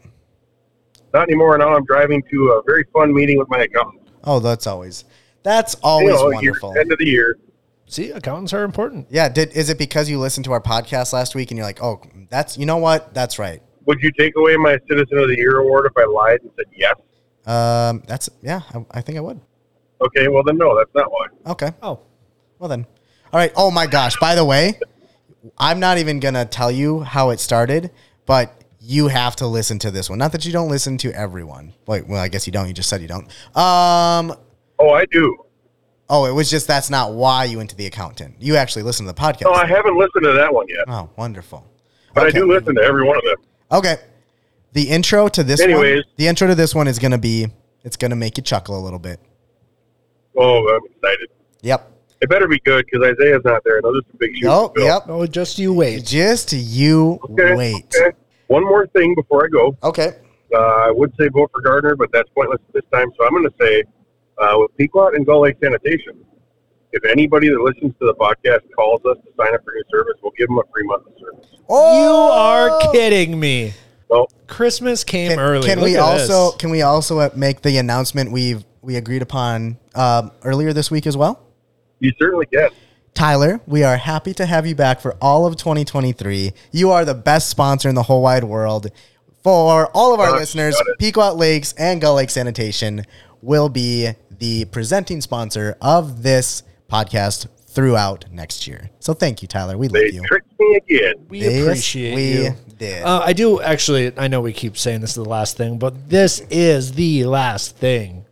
Speaker 12: Not anymore. Now I'm driving to a very fun meeting with my accountant.
Speaker 7: Oh, that's always that's always
Speaker 12: you know, year-
Speaker 7: wonderful.
Speaker 12: end of the year.
Speaker 3: see, accountants are important.
Speaker 7: Yeah, did is it because you listened to our podcast last week and you're like, oh, that's you know what, that's right.
Speaker 12: Would you take away my Citizen of the Year award if I lied and said yes?
Speaker 7: Um, that's yeah, I, I think I would.
Speaker 12: Okay, well then no, that's not why.
Speaker 7: Okay,
Speaker 3: Oh,
Speaker 7: Well then, all right. Oh my gosh! By the way, I'm not even gonna tell you how it started, but you have to listen to this one. Not that you don't listen to everyone. Wait, well, I guess you don't. You just said you don't. Um.
Speaker 12: Oh, I do.
Speaker 7: Oh, it was just that's not why you went to the accountant. You actually listened to the podcast.
Speaker 12: No, I haven't listened to that one yet,
Speaker 7: Oh, wonderful.
Speaker 12: but
Speaker 7: Okay.
Speaker 12: I do listen to every one of them.
Speaker 7: Okay. The intro to this one.
Speaker 12: Anyways.
Speaker 7: The intro to this one is gonna be. It's gonna make you chuckle a little bit.
Speaker 12: Oh, I'm excited.
Speaker 7: Yep.
Speaker 12: It better be good because Isaiah's not there. and Those are some big shoes.
Speaker 7: Nope.
Speaker 12: to fill.
Speaker 7: Yep.
Speaker 3: Oh, just you wait.
Speaker 7: Just you
Speaker 12: Okay.
Speaker 7: wait.
Speaker 12: Okay. One more thing before I go.
Speaker 7: Okay.
Speaker 12: Uh, I would say vote for Gardner, but that's pointless at this time. So I'm going to say uh, with Pequot and Gull Lake Sanitation, if anybody that listens to the podcast calls us to sign up for new service, we'll give them a free month of service.
Speaker 7: Oh,
Speaker 3: You are kidding me.
Speaker 12: Well,
Speaker 3: Christmas came
Speaker 7: Can,
Speaker 3: early.
Speaker 7: can
Speaker 3: Look
Speaker 7: we
Speaker 3: at
Speaker 7: also
Speaker 3: this.
Speaker 7: can we also uh, make the announcement we've we agreed upon um, earlier this week as well?
Speaker 12: you certainly can.
Speaker 7: Tyler, we are happy to have you back for all of 2023. You are the best sponsor in the whole wide world. For all of our
Speaker 12: Got
Speaker 7: listeners. Pequot Lakes and Gull Lake Sanitation will be the presenting sponsor of this podcast throughout next year. So thank you, Tyler. We love
Speaker 12: They
Speaker 7: you.
Speaker 12: tricked me again.
Speaker 3: We
Speaker 7: Yes,
Speaker 3: appreciate
Speaker 7: we
Speaker 3: you.
Speaker 7: did.
Speaker 3: Uh, I do actually. I know we keep saying this is the last thing, but this is the last thing.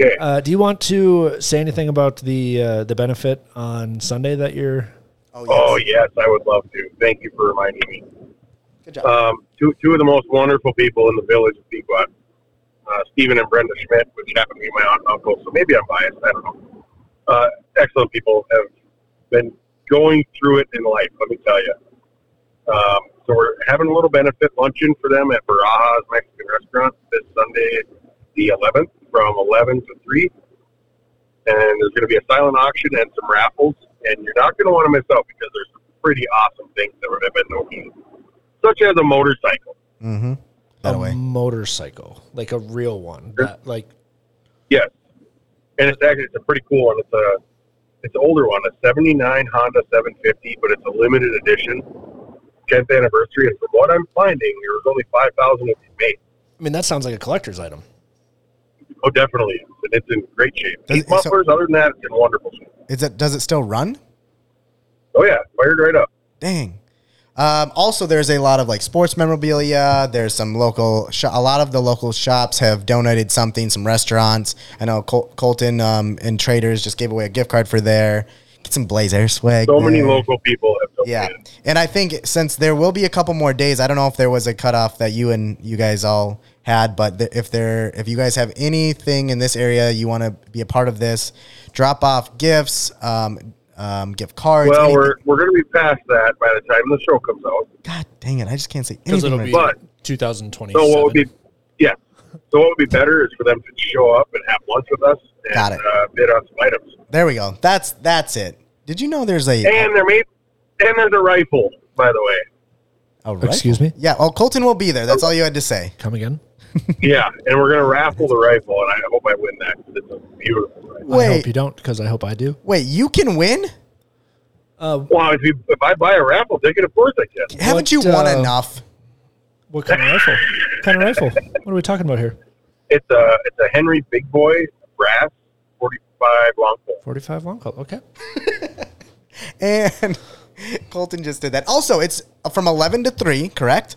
Speaker 12: Okay.
Speaker 3: Uh, do you want to say anything about the uh, the benefit on Sunday that you're?
Speaker 12: Oh yes, I would love to. Thank you for reminding me.
Speaker 7: Good job.
Speaker 12: Um, two two of the most wonderful people in the village of Pequot, uh, Stephen and Brenda Schmidt, which happen to be my aunt and uncle. So maybe I'm biased. I don't know. Uh, excellent people have been going through it in life. Let me tell you. Um, so we're having a little benefit luncheon for them at Barajas Mexican Restaurant this Sunday, the 11th, from 11 to 3. And there's going to be a silent auction and some raffles. And you're not going to want to miss out because there's some pretty awesome things that have been nominated, such as a motorcycle.
Speaker 7: Mm-hmm.
Speaker 3: a motorcycle, like a real one. That, like
Speaker 12: Yes, and it's actually it's a pretty cool one. It's a it's an older one, a '79 Honda 750, but it's a limited edition, 10th anniversary. And from what I'm finding, there was only 5,000 of these made.
Speaker 3: I mean, that sounds like a collector's item.
Speaker 12: Oh, definitely, and it's in great shape.
Speaker 7: Does-
Speaker 12: These mufflers, other than that, it's in wonderful shape.
Speaker 7: Is it? Does it still run?
Speaker 12: Oh yeah, fired right up.
Speaker 7: Dang. Um, also, there's a lot of like sports memorabilia. There's some local, sh- a lot of the local shops have donated something. Some restaurants. I know Col- Colton um, and Traders just gave away a gift card for there. Get some Blaze Air swag.
Speaker 12: So many local people have
Speaker 7: Yeah, and I think since there will be a couple more days, I don't know if there was a cutoff that you and you guys all had, but th- if there, if you guys have anything in this area you want to be a part of this, drop off gifts, um, um, gift cards.
Speaker 12: Well,
Speaker 7: anything-
Speaker 12: we're we're going to be past that by the time the show comes out.
Speaker 7: God dang it! I just can't say
Speaker 3: Because
Speaker 7: anything.
Speaker 3: it'll
Speaker 7: right
Speaker 3: be.
Speaker 12: But
Speaker 3: 2027.
Speaker 12: So what would be yeah. So what would be better is for them to show up and have lunch with us and
Speaker 7: Got it.
Speaker 12: Uh, bid on some items.
Speaker 7: There we go. That's that's it. Did you know there's a
Speaker 12: And there may and there's a rifle, by the way.
Speaker 7: a rifle?
Speaker 3: Excuse me?
Speaker 7: Yeah. Oh, Colton will be there. That's all you had to say.
Speaker 3: Come again?
Speaker 12: Yeah, and we're gonna raffle the rifle, and I hope I win that 'cause it's a beautiful rifle.
Speaker 3: I
Speaker 7: Wait.
Speaker 3: hope you don't, because I hope I do.
Speaker 7: Wait, you can win?
Speaker 3: Uh,
Speaker 12: Well, if, you, if I buy a raffle ticket, of course I can.
Speaker 7: Haven't
Speaker 3: What,
Speaker 7: you won
Speaker 3: uh,
Speaker 7: enough?
Speaker 3: what kind of rifle? What kind of rifle? What are we talking about here?
Speaker 12: It's a it's a Henry Big Boy brass forty five long pole.
Speaker 3: 45 Long Colt. Okay. [LAUGHS]
Speaker 7: And Colton just did that. Also, it's from 11 to 3, correct?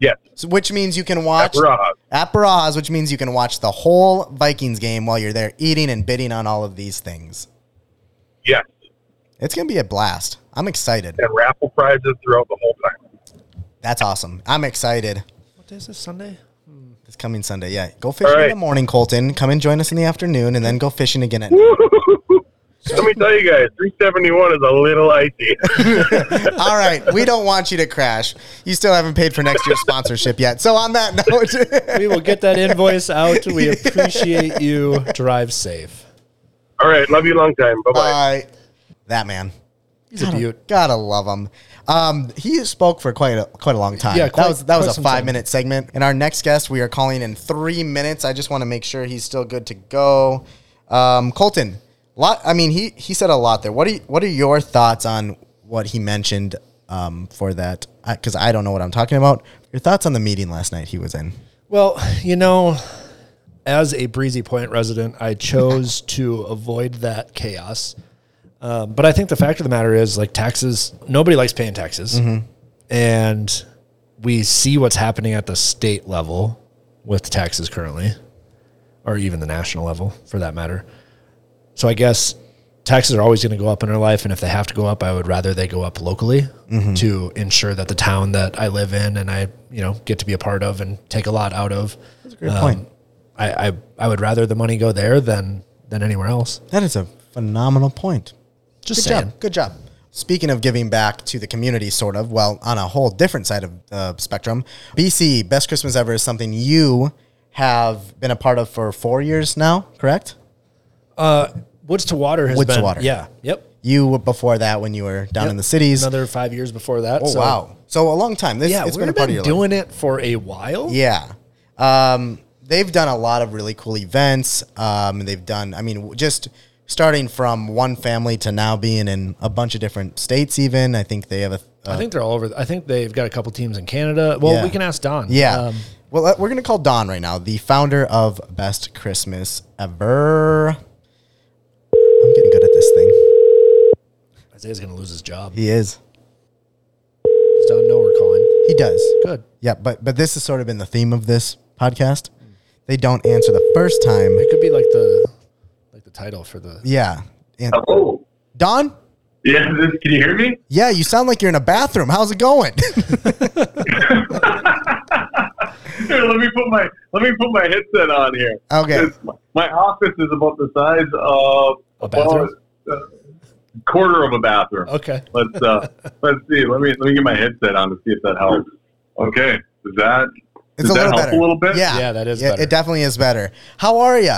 Speaker 12: Yes,
Speaker 7: So, which means you can watch
Speaker 12: at Barajas.
Speaker 7: at Barajas, which means you can watch the whole Vikings game while you're there eating and bidding on all of these things.
Speaker 12: Yes,
Speaker 7: It's going to be a blast. I'm excited.
Speaker 12: and raffle prizes throughout the whole time.
Speaker 7: That's awesome. I'm excited.
Speaker 3: What day is this, Sunday? Hmm.
Speaker 7: This coming Sunday. Yeah. Go fishing
Speaker 12: All
Speaker 7: in the morning, Colton. Come and join us in the afternoon and then go fishing again at [LAUGHS] night.
Speaker 12: Let me tell you guys, three seventy one is a little icy. [LAUGHS]
Speaker 7: All right. We don't want you to crash. You still haven't paid for next year's sponsorship yet. So, on that note, [LAUGHS]
Speaker 3: We will get that invoice out. We [LAUGHS] appreciate you. Drive safe.
Speaker 12: All right, love you long time. Bye bye.
Speaker 7: Bye. That man.
Speaker 3: He's a beaut.
Speaker 7: Gotta love him. Um, he spoke for quite a quite a long time.
Speaker 3: Yeah,
Speaker 7: that was that was a five
Speaker 3: time.
Speaker 7: minute segment. And our next guest, we are calling in three minutes. I just want to make sure he's still good to go. Um, Colton, lot. I mean, he he said a lot there. What are you, what are your thoughts on what he mentioned um, for that? Because I don't know what I'm talking about. Your thoughts on the meeting last night he was in?
Speaker 3: Well, you know, as a Breezy Point resident, I chose [LAUGHS] to avoid that chaos. Um, but I think the fact of the matter is, like taxes, nobody likes paying taxes,
Speaker 7: Mhm.
Speaker 3: and we see what's happening at the state level with taxes currently, or even the national level for that matter. So I guess taxes are always going to go up in our life, and if they have to go up, I would rather they go up locally
Speaker 7: Mhm.
Speaker 3: to ensure that the town that I live in and I you know get to be a part of and take a lot out of. That's
Speaker 7: a great point.
Speaker 3: I, I I would rather the money go there than than anywhere else.
Speaker 7: That is a phenomenal point.
Speaker 3: Just
Speaker 7: Good
Speaker 3: saying.
Speaker 7: job. Good job. Speaking of giving back to the community, sort of, well, on a whole different side of the spectrum, BC Best Christmas Ever is something you have been a part of for four years now, correct?
Speaker 3: Uh, Woods to Water has
Speaker 7: Woods
Speaker 3: been
Speaker 7: to Water.
Speaker 3: Yeah. Yep.
Speaker 7: You were before that when you were down
Speaker 3: Yep.
Speaker 7: in the cities.
Speaker 3: Another five years before that.
Speaker 7: Oh
Speaker 3: so-
Speaker 7: wow! So a long time. This,
Speaker 3: yeah,
Speaker 7: it's
Speaker 3: we've
Speaker 7: been a part of your life.
Speaker 3: doing it for a while.
Speaker 7: Yeah. Um, they've done a lot of really cool events. Um, they've done, I mean, w- just starting from one family to now being in a bunch of different states, even. I think they have a.
Speaker 3: I think they're all over. I think they've got a couple teams in Canada. Well,
Speaker 7: Yeah.
Speaker 3: we can ask Don.
Speaker 7: Yeah.
Speaker 3: Um,
Speaker 7: well, uh, we're going to call Don right now, the founder of Best Christmas Ever. I'm getting good at this thing.
Speaker 3: Isaiah's going to lose his job.
Speaker 7: He is.
Speaker 3: Does Don know we're calling?
Speaker 7: He does.
Speaker 3: Good.
Speaker 7: Yeah, but but this has sort of been the theme of this podcast. They don't answer the first time.
Speaker 3: It could be like the like the title for the.
Speaker 7: Yeah. And-
Speaker 13: Hello.
Speaker 7: Don?
Speaker 13: Yeah, can you hear me?
Speaker 7: Yeah, you sound like you're in a bathroom. How's it going? [LAUGHS] [LAUGHS]
Speaker 13: Here, let me put my let me put my headset on here.
Speaker 7: Okay.
Speaker 13: It's- My office is about the size of
Speaker 3: A bathroom?
Speaker 13: well, uh, quarter of a bathroom.
Speaker 3: Okay.
Speaker 13: Let's uh, [LAUGHS] let's see. Let me let me get my headset on to see if that helps. Okay. Is that
Speaker 7: It's
Speaker 13: does
Speaker 7: a
Speaker 13: that
Speaker 7: little
Speaker 13: help
Speaker 7: better.
Speaker 13: a little bit?
Speaker 7: Yeah.
Speaker 3: Yeah, that is
Speaker 7: Yeah,
Speaker 3: better.
Speaker 7: It definitely is better. How are you?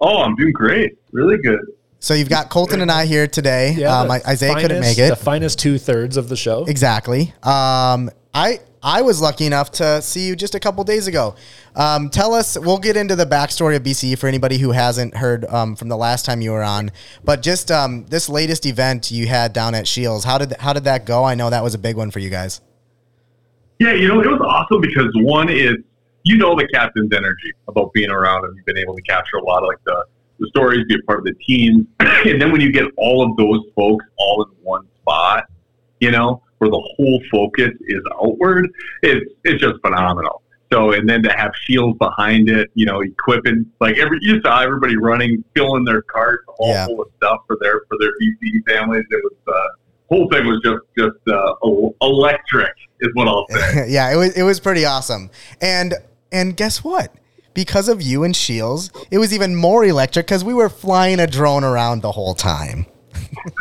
Speaker 13: Oh, I'm doing great. Really good.
Speaker 7: So you've got Colton and I here today.
Speaker 3: Yeah,
Speaker 7: um,
Speaker 3: the
Speaker 7: I- Isaiah couldn't make it.
Speaker 3: The finest two thirds of the show.
Speaker 7: Exactly. Um, I I was lucky enough to see you just a couple days ago. Um, tell us. We'll get into the backstory of BCE for anybody who hasn't heard um, from the last time you were on. But just um, this latest event you had down at Shields. How did how did that go? I know that was a big one for you guys.
Speaker 13: Yeah, you know, it was awesome because one is you know the captain's energy about being around and you've been able to capture a lot of like the, the stories, be a part of the team. [CLEARS THROAT] and then when you get all of those folks all in one spot, you know, where the whole focus is outward, it's it's just phenomenal. So and then to have shields behind it, you know, equipping like every you saw everybody running, filling their carts all
Speaker 7: Yeah.
Speaker 13: full of stuff for their for their BC families. It was uh whole thing was just just uh, electric, is what I'll say. [LAUGHS]
Speaker 7: yeah, it was it was pretty awesome. And and guess what? Because of you and Shields, it was even more electric because we were flying a drone around the whole time.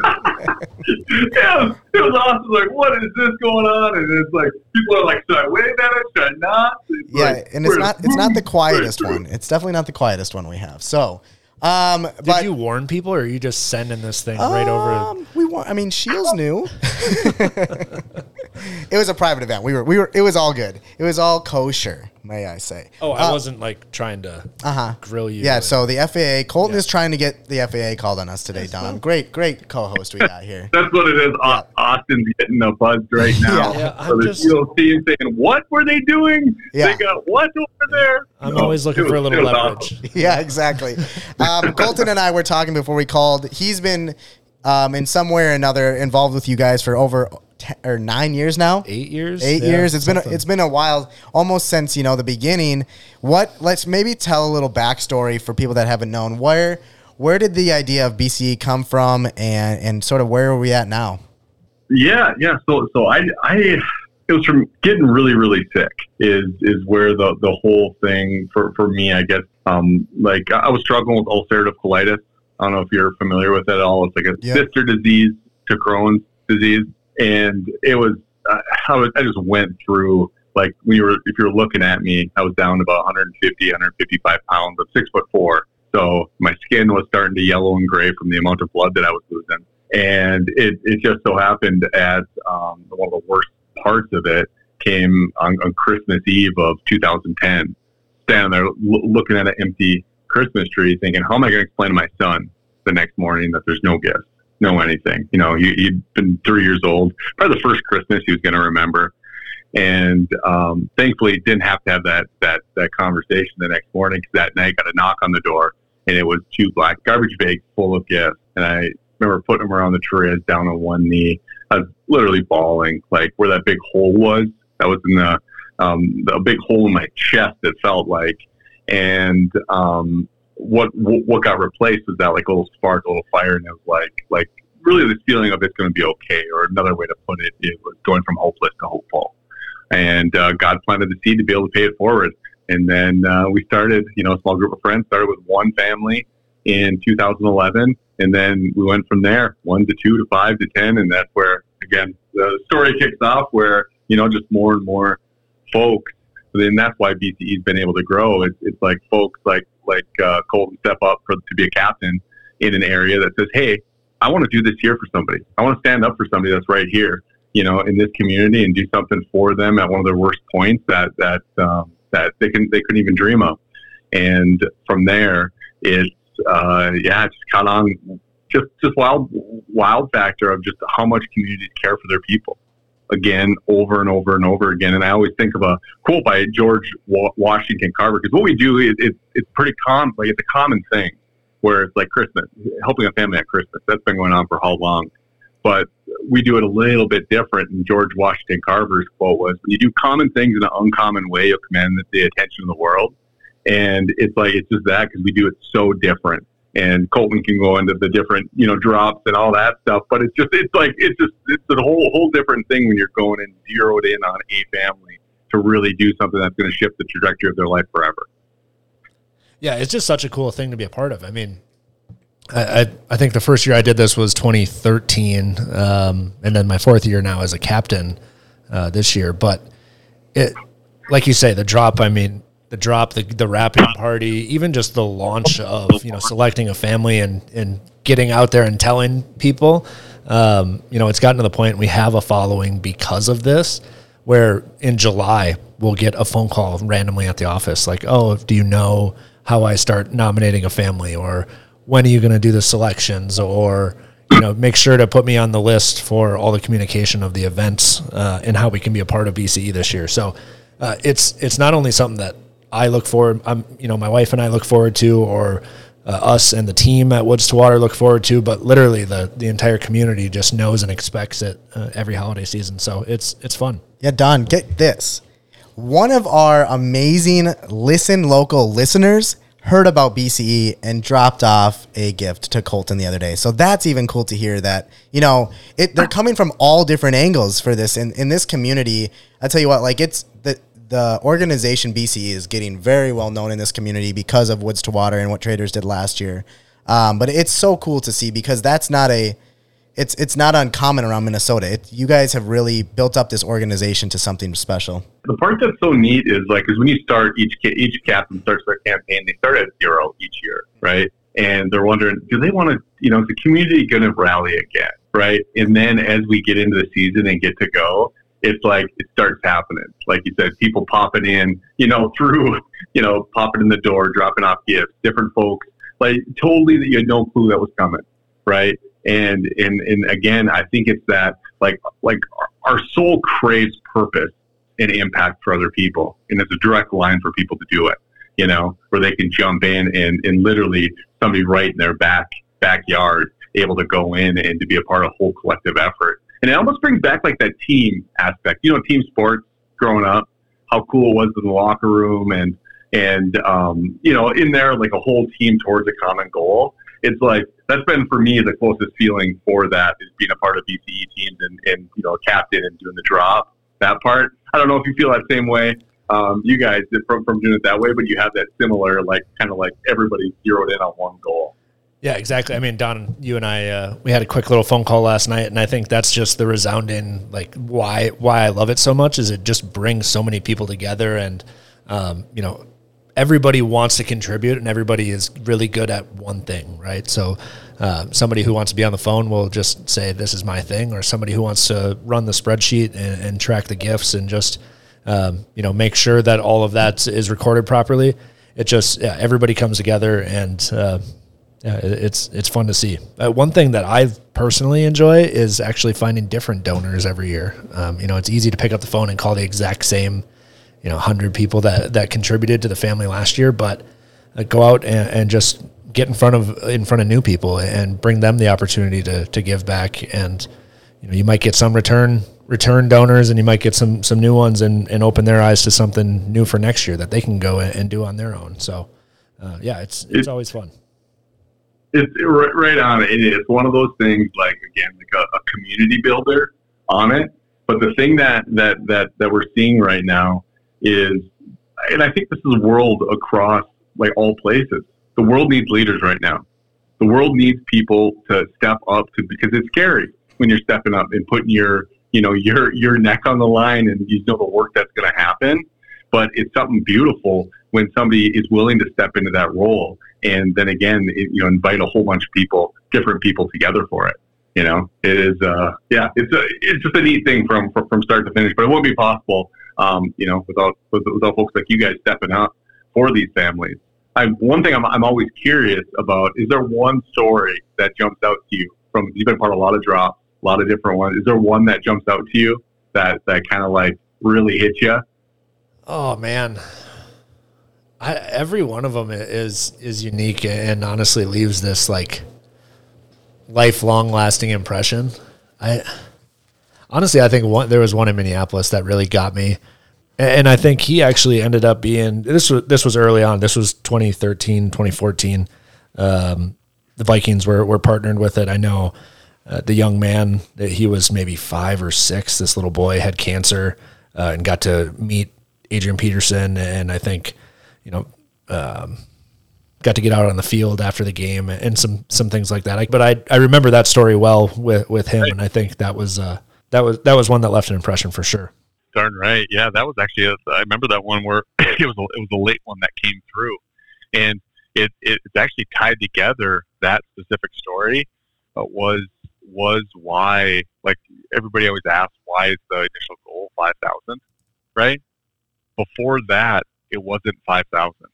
Speaker 7: [LAUGHS]
Speaker 13: yeah, it was awesome. Like, what is this going on? And it's like people are like, should I wave at it? Should I not? It's
Speaker 7: Yeah,
Speaker 13: like,
Speaker 7: and it's not it's not the quietest one. It's definitely not the quietest one we have. So, um,
Speaker 3: Did
Speaker 7: but
Speaker 3: you warn people, or are you just sending this thing right over?
Speaker 7: um, we want. I mean, Shields knew. [LAUGHS] [LAUGHS] it was a private event. We were we were. It was all good. It was all kosher, may I say?
Speaker 3: Oh, I
Speaker 7: Uh,
Speaker 3: wasn't like trying to
Speaker 7: uh-huh.
Speaker 3: grill you.
Speaker 7: Yeah,
Speaker 3: and-
Speaker 7: so the FAA, Colton is trying to get the FAA called on us today, Don. Great, great co-host we got here.
Speaker 13: That's what it is. Au- Austin's getting a buzz right [LAUGHS] now.
Speaker 7: Yeah.
Speaker 3: Yeah,
Speaker 13: so
Speaker 3: I'm
Speaker 13: the
Speaker 3: just-
Speaker 13: team saying, "What were they doing?
Speaker 7: Yeah.
Speaker 13: They got what over there?"
Speaker 3: I'm
Speaker 13: No,
Speaker 3: always looking
Speaker 13: it
Speaker 3: for a little
Speaker 13: it
Speaker 3: leverage.
Speaker 13: awesome. [LAUGHS]
Speaker 7: yeah, exactly. Um, Colton and I were talking before we called. He's been um, in some way or another involved with you guys for over ten, or nine years now.
Speaker 3: Eight years.
Speaker 7: Eight
Speaker 3: Yeah,
Speaker 7: years. It's been a, it's been a while, almost since you know the beginning. What? Let's maybe tell a little backstory for people that haven't known. Where where did the idea of BCE come from, and and sort of where are we at now?
Speaker 13: Yeah, yeah. So, so I, I, it was from getting really, really sick. Is is where the the whole thing for for me, I guess. Um, like I was struggling with ulcerative colitis. I don't know if you're familiar with it at all. It's like a
Speaker 7: Yeah.
Speaker 13: sister disease to Crohn's disease, and it was. Uh, I was. I just went through. Like when you were, if you're looking at me, I was down about 150, 155 pounds. I'm six foot four, so my skin was starting to yellow and gray from the amount of blood that I was losing and it, it just so happened at um, one of the worst parts of it came on, on Christmas Eve of 2010. Standing there l- looking at an empty Christmas tree, thinking, "How am I going to explain to my son the next morning that there's no gifts, no anything?" You know, he, he'd been three years old, probably the first Christmas he was going to remember, And um, thankfully, didn't have to have that that that conversation the next morning because that night got a knock on the door, and it was two black garbage bags full of gifts. And I remember putting them around the tree. I was down on one knee. I was literally bawling, like where that big hole was. That was in the um, a big hole in my chest. It felt like, and um, what what got replaced was that like little spark, little fire, and it was like like really this feeling of it's going to be okay. Or another way to put it, was going from hopeless to hopeful. And uh, God planted the seed to be able to pay it forward. And then uh, we started, you know, a small group of friends started with one family in 2011, and then we went from there, one to two to five to ten, and that's where again the story kicks off, where you know just more and more folks. Then that's why BCE's been able to grow. It's, it's like folks like like uh, Colton step up for, to be a captain in an area that says, "Hey, I want to do this here for somebody. I want to stand up for somebody that's right here, you know, in this community and do something for them at one of their worst points that that um, that they can they couldn't even dream of." And from there, it's uh, yeah, it's caught on just just wild wild factor of just how much communities care for their people. Again, over and over and over again, and I always think of a quote by George Washington Carver because what we do is it, it's pretty common, like it's a common thing where it's like Christmas, helping a family at Christmas. That's been going on for how long? But we do it a little bit different. And George Washington Carver's quote was, "When you do common things in an uncommon way, you'll command the attention of the world." And it's like it's just that because we do it so different and Colton can go into the different, you know, drops and all that stuff. But it's just, it's like, it's just, it's a whole, whole different thing when you're going and zeroed in on a family to really do something that's going to shift the trajectory of their life forever.
Speaker 3: Yeah, it's just such a cool thing to be a part of. I mean, I, I, I think the first year I did this was 2013, um, and then my fourth year now as a captain uh, this year. But it, like you say, the drop. I mean, the drop, the, the wrapping party, even just the launch of you know selecting a family and and getting out there and telling people. Um, you know, it's gotten to the point we have a following because of this. Where in July we'll get a phone call randomly at the office, like, "Oh, do you know how I start nominating a family?" or "When are you going to do the selections?" or you know, make sure to put me on the list for all the communication of the events uh, and how we can be a part of BCE this year. So uh, it's it's not only something that I look forward, I'm, you know, my wife and I look forward to, or uh, us and the team at Woods to Water look forward to, but literally the the entire community just knows and expects it uh, every holiday season. So it's it's fun.
Speaker 7: Yeah, Don, get this. One of our amazing listen local listeners heard about BCE and dropped off a gift to Colton the other day. So that's even cool to hear that, you know, it, they're coming from all different angles for this in, in this community. I tell you what, like it's the the organization BCE is getting very well known in this community because of Woods to Water and what traders did last year. Um, but it's so cool to see because that's not a it's it's not uncommon around Minnesota. It, you guys have really built up this organization to something special.
Speaker 13: The part that's so neat is like is when you start each each captain starts their campaign, they start at zero each year, right? And they're wondering, do they want to, you know, is the community going to rally again, right? And then as we get into the season and get to go, it's like it starts happening. Like you said, people popping in, you know, [LAUGHS] through, you know, popping in the door, dropping off gifts, different folks, like totally that you had no clue that was coming, right? And and and again, I think it's that like like our soul craves purpose and impact for other people, and it's a direct line for people to do it. You know, where they can jump in and and literally somebody right in their back backyard able to go in and to be a part of a whole collective effort and it almost brings back like that team aspect. You know, team sports growing up, how cool it was in the locker room and and um, you know, in there like a whole team towards a common goal. It's like that's been for me the closest feeling for that is being a part of BCE teams and, and you know, captain and doing the drop. That part. I don't know if you feel that same way. Um, you guys from, from doing it that way, but you have that similar, like kind of like everybody zeroed in on one goal.
Speaker 3: Yeah, exactly. I mean, Don, you and I, uh, we had a quick little phone call last night, and I think that's just the resounding like why why I love it so much is it just brings so many people together, and um, you know, everybody wants to contribute, and everybody is really good at one thing, right? So, uh, somebody who wants to be on the phone will just say, "This is my thing," or somebody who wants to run the spreadsheet and, and track the gifts and just um, you know make sure that all of that is recorded properly. It just yeah, everybody comes together and. Uh, yeah, it's it's fun to see. Uh, one thing that I personally enjoy is actually finding different donors every year. Um, you know, it's easy to pick up the phone and call the exact same, you know, hundred people that that contributed to the family last year, but uh, go out and, and just get in front of in front of new people and bring them the opportunity to to give back. And you know, you might get some return return donors, and you might get some some new ones, and and open their eyes to something new for next year that they can go and, and do on their own. So, uh, yeah, it's it's always fun.
Speaker 14: It's right, right on it. It's one of those things like again, like a, a community builder on it. But the thing that that that that we're seeing right now is, and I think this is world across like all places. The world needs leaders right now. The world needs people to step up to because it's scary when you're stepping up and putting your you know your your neck on the line and you know the work that's going to happen. But it's something beautiful when somebody is willing to step into that role and then again it, you know invite a whole bunch of people, different people together for it. You know, it is uh yeah, it's a it's just a neat thing from from, start to finish. But it won't be possible um you know without without folks like you guys stepping up for these families. I, one thing I'm, I'm always curious about is there one story that jumps out to you from you've been part of a lot of drops, a lot of different ones. Is there one that jumps out to you that that kind of like really hits you?
Speaker 3: Oh man, I, every one of them is is unique and honestly leaves this like lifelong lasting impression. I honestly, I think one there was one in Minneapolis that really got me, and I think he actually ended up being this was this was early on. This was 2013, 2014. Um, the Vikings were were partnered with it. I know uh, the young man that he was maybe five or six. This little boy had cancer uh, and got to meet Adrian Peterson, and I think you know. Um, got to get out on the field after the game and some some things like that. I, but I I remember that story well with with him, and I think that was uh, that was that was one that left an impression for sure.
Speaker 13: Darn right. Yeah, that was actually. A, I remember that one where [LAUGHS] it was a, it was a late one that came through, and it, it it's actually tied together. That specific story uh, was was why like everybody always asks why is the initial goal five thousand, right? Before that, it wasn't five thousand.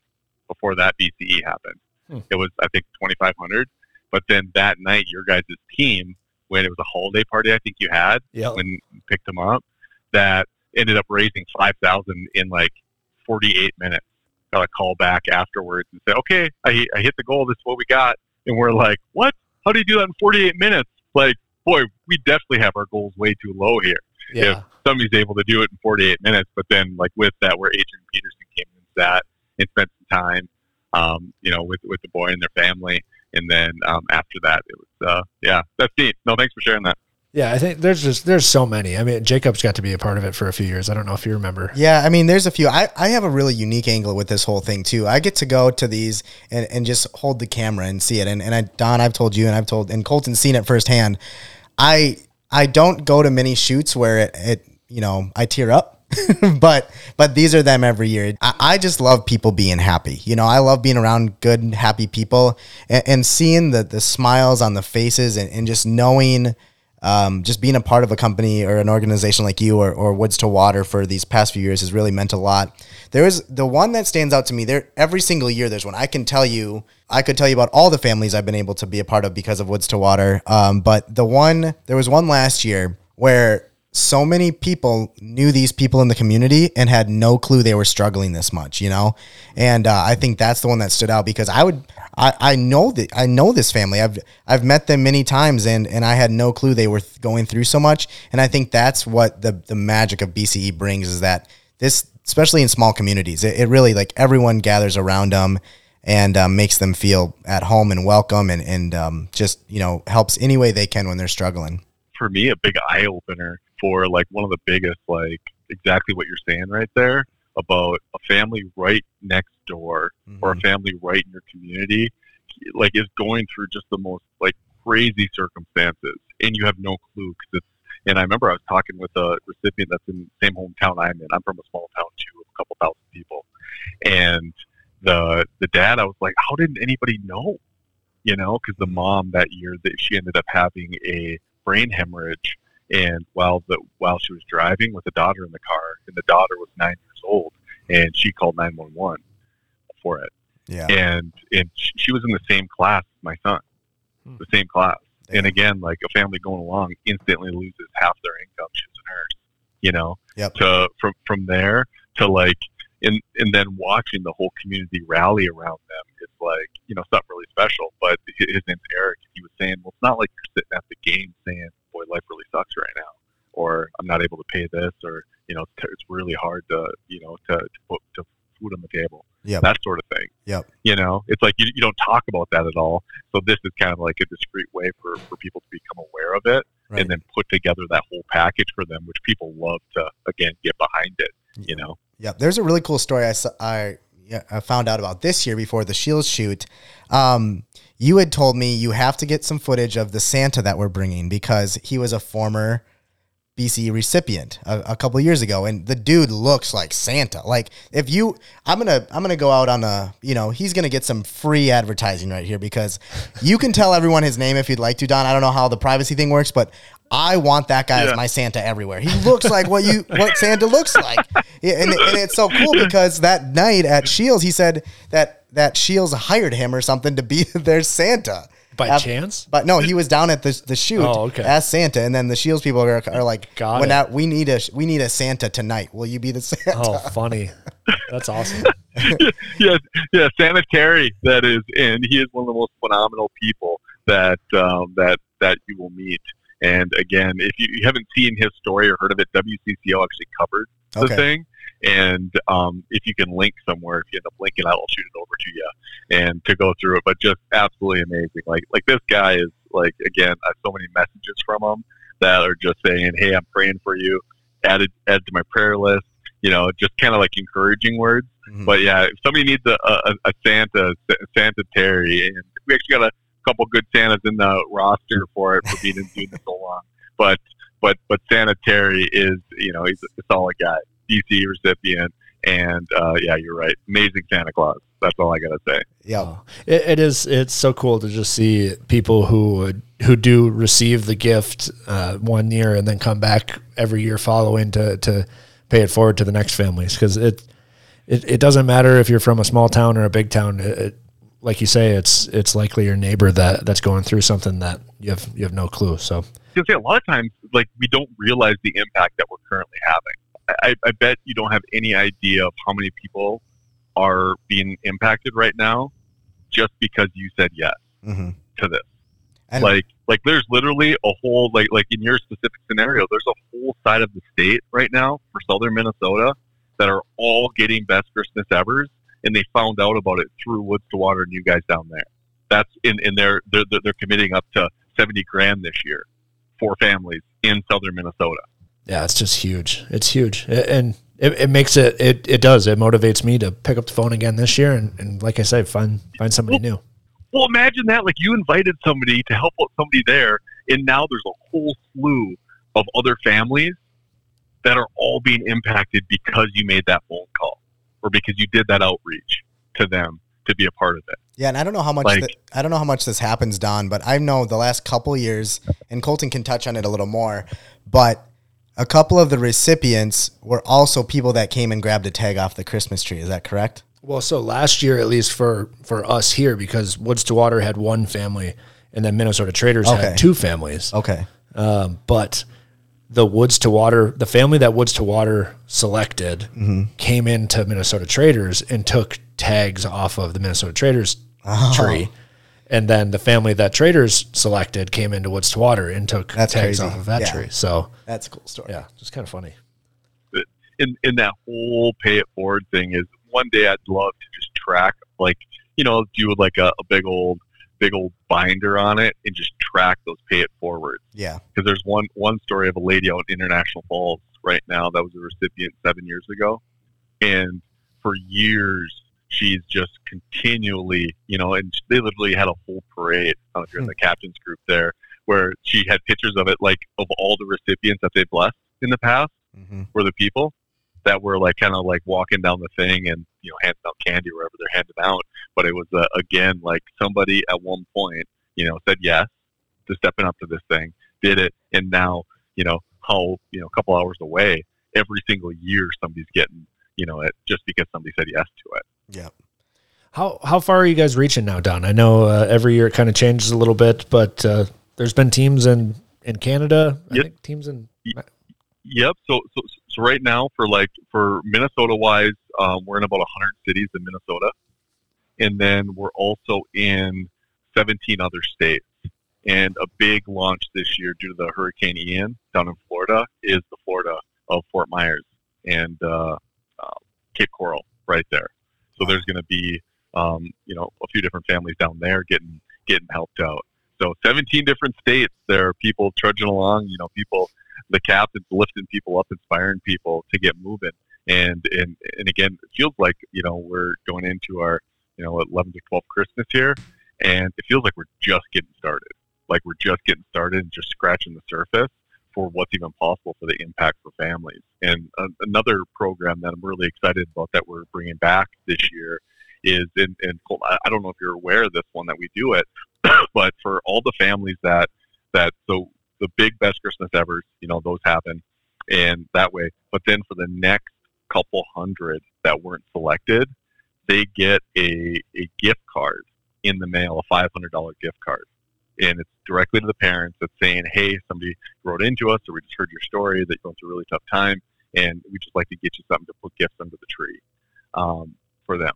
Speaker 13: Before that BCE happened,
Speaker 3: Hmm.
Speaker 13: it was I think twenty five hundred. But then that night, your guys' team, when it was a holiday party, I think you had
Speaker 3: Yep.
Speaker 13: when picked them up, that ended up raising five thousand in like forty eight minutes. Got a call back afterwards and said, "Okay, I, I hit the goal. This is what we got." And we're like, "What? How do you do that in forty eight minutes?" Like, boy, we definitely have our goals way too low here.
Speaker 3: Yeah.
Speaker 13: If somebody's able to do it in forty eight minutes, but then like with that, where Adrian Peterson came and sat and spent some time, um, you know, with with the boy and their family, and then um, after that, it was uh, yeah, that's neat. No, thanks for sharing that.
Speaker 3: Yeah, I think there's just there's so many. I mean, Jacob's got to be a part of it for a few years. I don't know if you remember.
Speaker 7: Yeah, I mean, there's a few. I, I have a really unique angle with this whole thing too. I get to go to these and, and just hold the camera and see it. And and I, Don, I've told you, and I've told, and Colton's seen it firsthand. I I don't go to many shoots where it, it you know I tear up. [LAUGHS] but but these are them every year. I, I just love people being happy. You know, I love being around good, happy people and, and seeing the the smiles on the faces and, and just knowing um, just being a part of a company or an organization like you or, or Woods to Water for these past few years has really meant a lot. There is the one that stands out to me. There every single year there's one. I can tell you, I could tell you about all the families I've been able to be a part of because of Woods to Water. Um, but the one there was one last year where so many people knew these people in the community and had no clue they were struggling this much, you know? And uh, I think that's the one that stood out because I would, I, I know that I know this family. I've, I've met them many times and, and I had no clue they were th- going through so much. And I think that's what the, the magic of BCE brings is that this, especially in small communities, it, it really like everyone gathers around them and um, makes them feel at home and welcome and, and um, just, you know, helps any way they can when they're struggling.
Speaker 13: for me a big eye opener for like one of the biggest like exactly what you're saying right there about a family right next door or a mm-hmm. family right in your community like is going through just the most like crazy circumstances and you have no clue because it's and I remember I was talking with a recipient that's in the same hometown I'm in. I'm from a small town too, of a couple thousand people, and the the dad, I was like, how didn't anybody know? You know, because the mom that year that she ended up having a brain hemorrhage, and while the while she was driving with the daughter in the car, and the daughter was nine years old, and she called nine one one for it.
Speaker 7: Yeah.
Speaker 13: and and she was in the same class as my son, hmm. the same class. And again, like a family going along instantly loses half their income. She was a nurse, you know.
Speaker 7: Yep.
Speaker 13: To from from there to like, and and then watching the whole community rally around them is like, you know, something really special. But his name's Eric. He was saying, well, it's not like you're sitting at the game saying, boy, life really sucks right now, or I'm not able to pay this, or you know, it's, it's really hard to, you know, to to put to food on the table.
Speaker 7: Yeah,
Speaker 13: That sort of thing.
Speaker 7: Yep.
Speaker 13: You know, it's like you, you don't talk about that at all. So this is kind of like a discreet way for, for people to become aware of it
Speaker 7: Right.
Speaker 13: and then put together that whole package for them, which people love to, again, get behind it, you know?
Speaker 7: Yep. There's a really cool story I, saw, I, yeah, I found out about this year before the Shields shoot. Um, you had told me you have to get some footage of the Santa that we're bringing because he was a former BC recipient a, a couple years ago, and the dude looks like Santa. Like if you, I'm gonna, I'm gonna go out on a, you know, he's gonna get some free advertising right here because you can tell everyone his name if you'd like to, Don. I don't know how the privacy thing works, but I want that guy as my Santa everywhere. He looks like what you, [LAUGHS] what Santa looks like, Yeah, and, and it's so cool because that night at Shields, he said that that Shields hired him or something to be [LAUGHS] their Santa.
Speaker 3: By
Speaker 7: Af-
Speaker 3: chance?
Speaker 7: But no, he was down at the the shoot
Speaker 3: Oh, okay.
Speaker 7: as Santa, and then the Shields people are, are like,
Speaker 3: Got
Speaker 7: when
Speaker 3: it.
Speaker 7: that we need a we need a Santa tonight. Will you be the Santa?
Speaker 3: Oh, funny. That's awesome. [LAUGHS]
Speaker 13: yeah, yeah, Santa Terry. that is, and he is one of the most phenomenal people that um, that that you will meet. And again, if you, you haven't seen his story or heard of it, WCCO actually covered the
Speaker 7: Okay.
Speaker 13: thing. And um, if you can link somewhere, if you end up linking, I will shoot it over to you and to go through it. But just absolutely amazing. Like like this guy is like again, I have so many messages from him that are just saying, "Hey, I'm praying for you." Added add to my prayer list. You know, just kind of like encouraging words. But yeah, if somebody needs a, a, a Santa, Santa Terry, and we actually got a couple good Santas in the roster for it for being in doing this so long. But but but Santa Terry is you know he's a solid guy, BC recipient, and uh, yeah, you're right, amazing Santa Claus. That's all I gotta say.
Speaker 7: Yeah,
Speaker 3: It, it is. It's so cool to just see people who who do receive the gift uh, one year and then come back every year following to to pay it forward to the next families because it, it it doesn't matter if you're from a small town or a big town. It- like you say, it's it's likely your neighbor that that's going through something that you have you have no clue. So
Speaker 13: Because say a lot of times, like we don't realize the impact that we're currently having. I, I bet you don't have any idea of how many people are being impacted right now, just because you said yes
Speaker 7: Mhm.
Speaker 13: to this.
Speaker 7: And-
Speaker 13: like, like there's literally a whole like like in your specific scenario, there's a whole side of the state right now for southern Minnesota that are all getting best Christmas evers, and they found out about it through Woods to Water and you guys down there. That's in in their they're they're, they're committing up to seventy grand this year for families in southern Minnesota.
Speaker 3: yeah, it's just huge. It's huge, and it, it makes it it it does. It motivates me to pick up the phone again this year and, and like I said, find find somebody new.
Speaker 13: Well, imagine that. Like you invited somebody to help out somebody there, and now there's a whole slew of other families that are all being impacted because you made that phone call or because you did that outreach to them to be a part of it.
Speaker 7: Yeah, and I don't know how much
Speaker 13: Like-
Speaker 7: th- I don't know how much this happens, Don, but I know the last couple years, and Colton can touch on it a little more, but a couple of the recipients were also people that came and grabbed a tag off the Christmas tree. Is that correct?
Speaker 3: Well, so last year, at least for for us here, because Woods to Water had one family, and then Minnesota Traders
Speaker 7: Okay.
Speaker 3: had two families.
Speaker 7: Okay.
Speaker 3: Um, but the Woods to Water, the family that Woods to Water selected,
Speaker 7: Mhm.
Speaker 3: came into Minnesota Traders and took tags off of the Minnesota Traders
Speaker 7: Oh.
Speaker 3: tree. And then the family that Traders selected came into Woods to Water and took
Speaker 7: That's
Speaker 3: tags
Speaker 7: crazy.
Speaker 3: off of that
Speaker 7: Yeah.
Speaker 3: tree. So
Speaker 7: That's a cool story.
Speaker 3: yeah, just kind of funny.
Speaker 13: In in that whole pay it forward thing is one day I'd love to just track like you know do like a, a big old big old binder on it and just track those pay it forwards.
Speaker 7: Yeah.
Speaker 13: because there's one one story of a lady out in International Falls right now that was a recipient seven years ago, and for years she's just continually, you know, and they literally had a whole parade. I if you're in the captain's group there, where she had pictures of it, like of all the recipients that they blessed in the past were the people that were like kind of like walking down the thing and you know handing out candy wherever they're handing out. But it was uh, again like somebody at one point, you know, said yes to stepping up to this thing, did it, and now you know how you know a couple hours away, every single year somebody's getting you know it just because somebody said yes to it.
Speaker 7: Yeah.
Speaker 3: How how far are you guys reaching now, Don? I know uh, every year it kind of changes a little bit, but uh, there's been teams in in Canada. I
Speaker 13: Yep.
Speaker 3: think teams in
Speaker 13: Yep. So, so, so right now for like for Minnesota wise, um, we're in about 100 cities in Minnesota, and then we're also in 17 other states. And a big launch this year due to the Hurricane Ian down in Florida is the Florida of Fort Myers and uh, uh, Cape Coral right there. So there's going to be um, you know a few different families down there getting getting helped out. So 17 different states. There are people trudging along. You know, people, the captains lifting people up, inspiring people to get moving. And and and again, it feels like you know we're going into our you know 11th or 12th Christmas here, and it feels like we're just getting started. Like we're just getting started and just scratching the surface for what's even possible for the impact for families. And another program that I'm really excited about that we're bringing back this year is, and, and I don't know if you're aware of this one that we do it, [COUGHS] but for all the families that that so the big best Christmas ever, you know, those happen, and that way. But then for the next couple hundred that weren't selected, they get a a gift card in the mail, a five hundred dollar gift card, and it's directly to the parents. That's saying, "Hey, somebody wrote into us, or we just heard your story that you're going through a really tough time, and we just like to get you something to put gifts under the tree um, for them."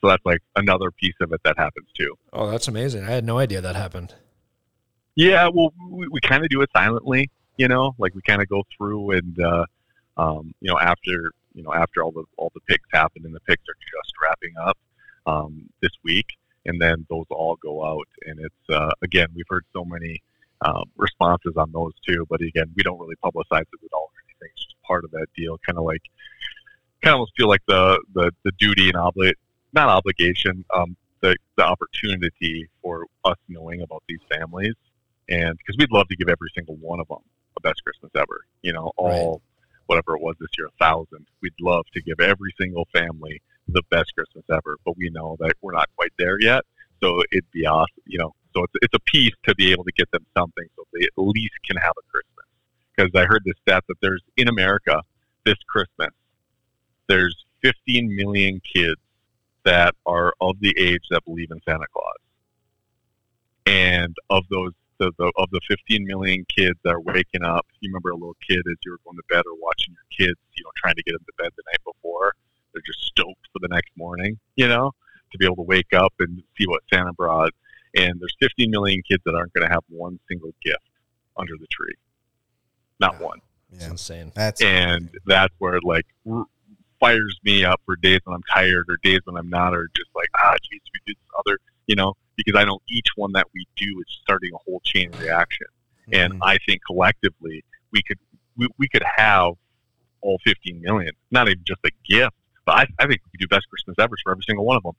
Speaker 13: So that's like another piece of it that happens too.
Speaker 3: Oh, that's amazing. I had no idea that happened.
Speaker 13: Yeah, well, we, we kind of do it silently, you know, like we kind of go through and, uh, um, you know, after, you know, after all the, all the picks happen and the picks are just wrapping up, um, this week. And then those all go out. And it's, uh, again, we've heard so many, um, responses on those too, but again, we don't really publicize it at all or anything. It's just part of that deal. Kind of like, kind of almost feel like the, the, the duty and obligate, not obligation, um, the, the opportunity for us knowing about these families and because we'd love to give every single one of them a best Christmas ever. You know, all whatever it was this year, a thousand. We'd love to give every single family the best Christmas ever, but we know that we're not quite there yet. So it'd be awesome, you know. So it's it's a piece to be able to get them something, so they at least can have a Christmas. Because I heard this stat that there's in America this Christmas, there's 15 million kids that are of the age that believe in Santa Claus and of those the, the of the 15 million kids that are waking up you remember a little kid as you were going to bed or watching your kids you know trying to get them to bed the night before they're just stoked for the next morning you know to be able to wake up and see what santa brought. And there's 15 million kids that aren't going to have one single gift under the tree. Not one.
Speaker 3: It's insane.
Speaker 7: That's
Speaker 13: and that's where it like r- fires me up for days when I'm tired or days when I'm not, or just like ah, geez, we did this other, you know, because I know each one that we do is starting a whole chain reaction, and I think collectively we could we, we could have all 15 million, not even just a gift, but I, I think we could do best Christmas ever for every single one of them.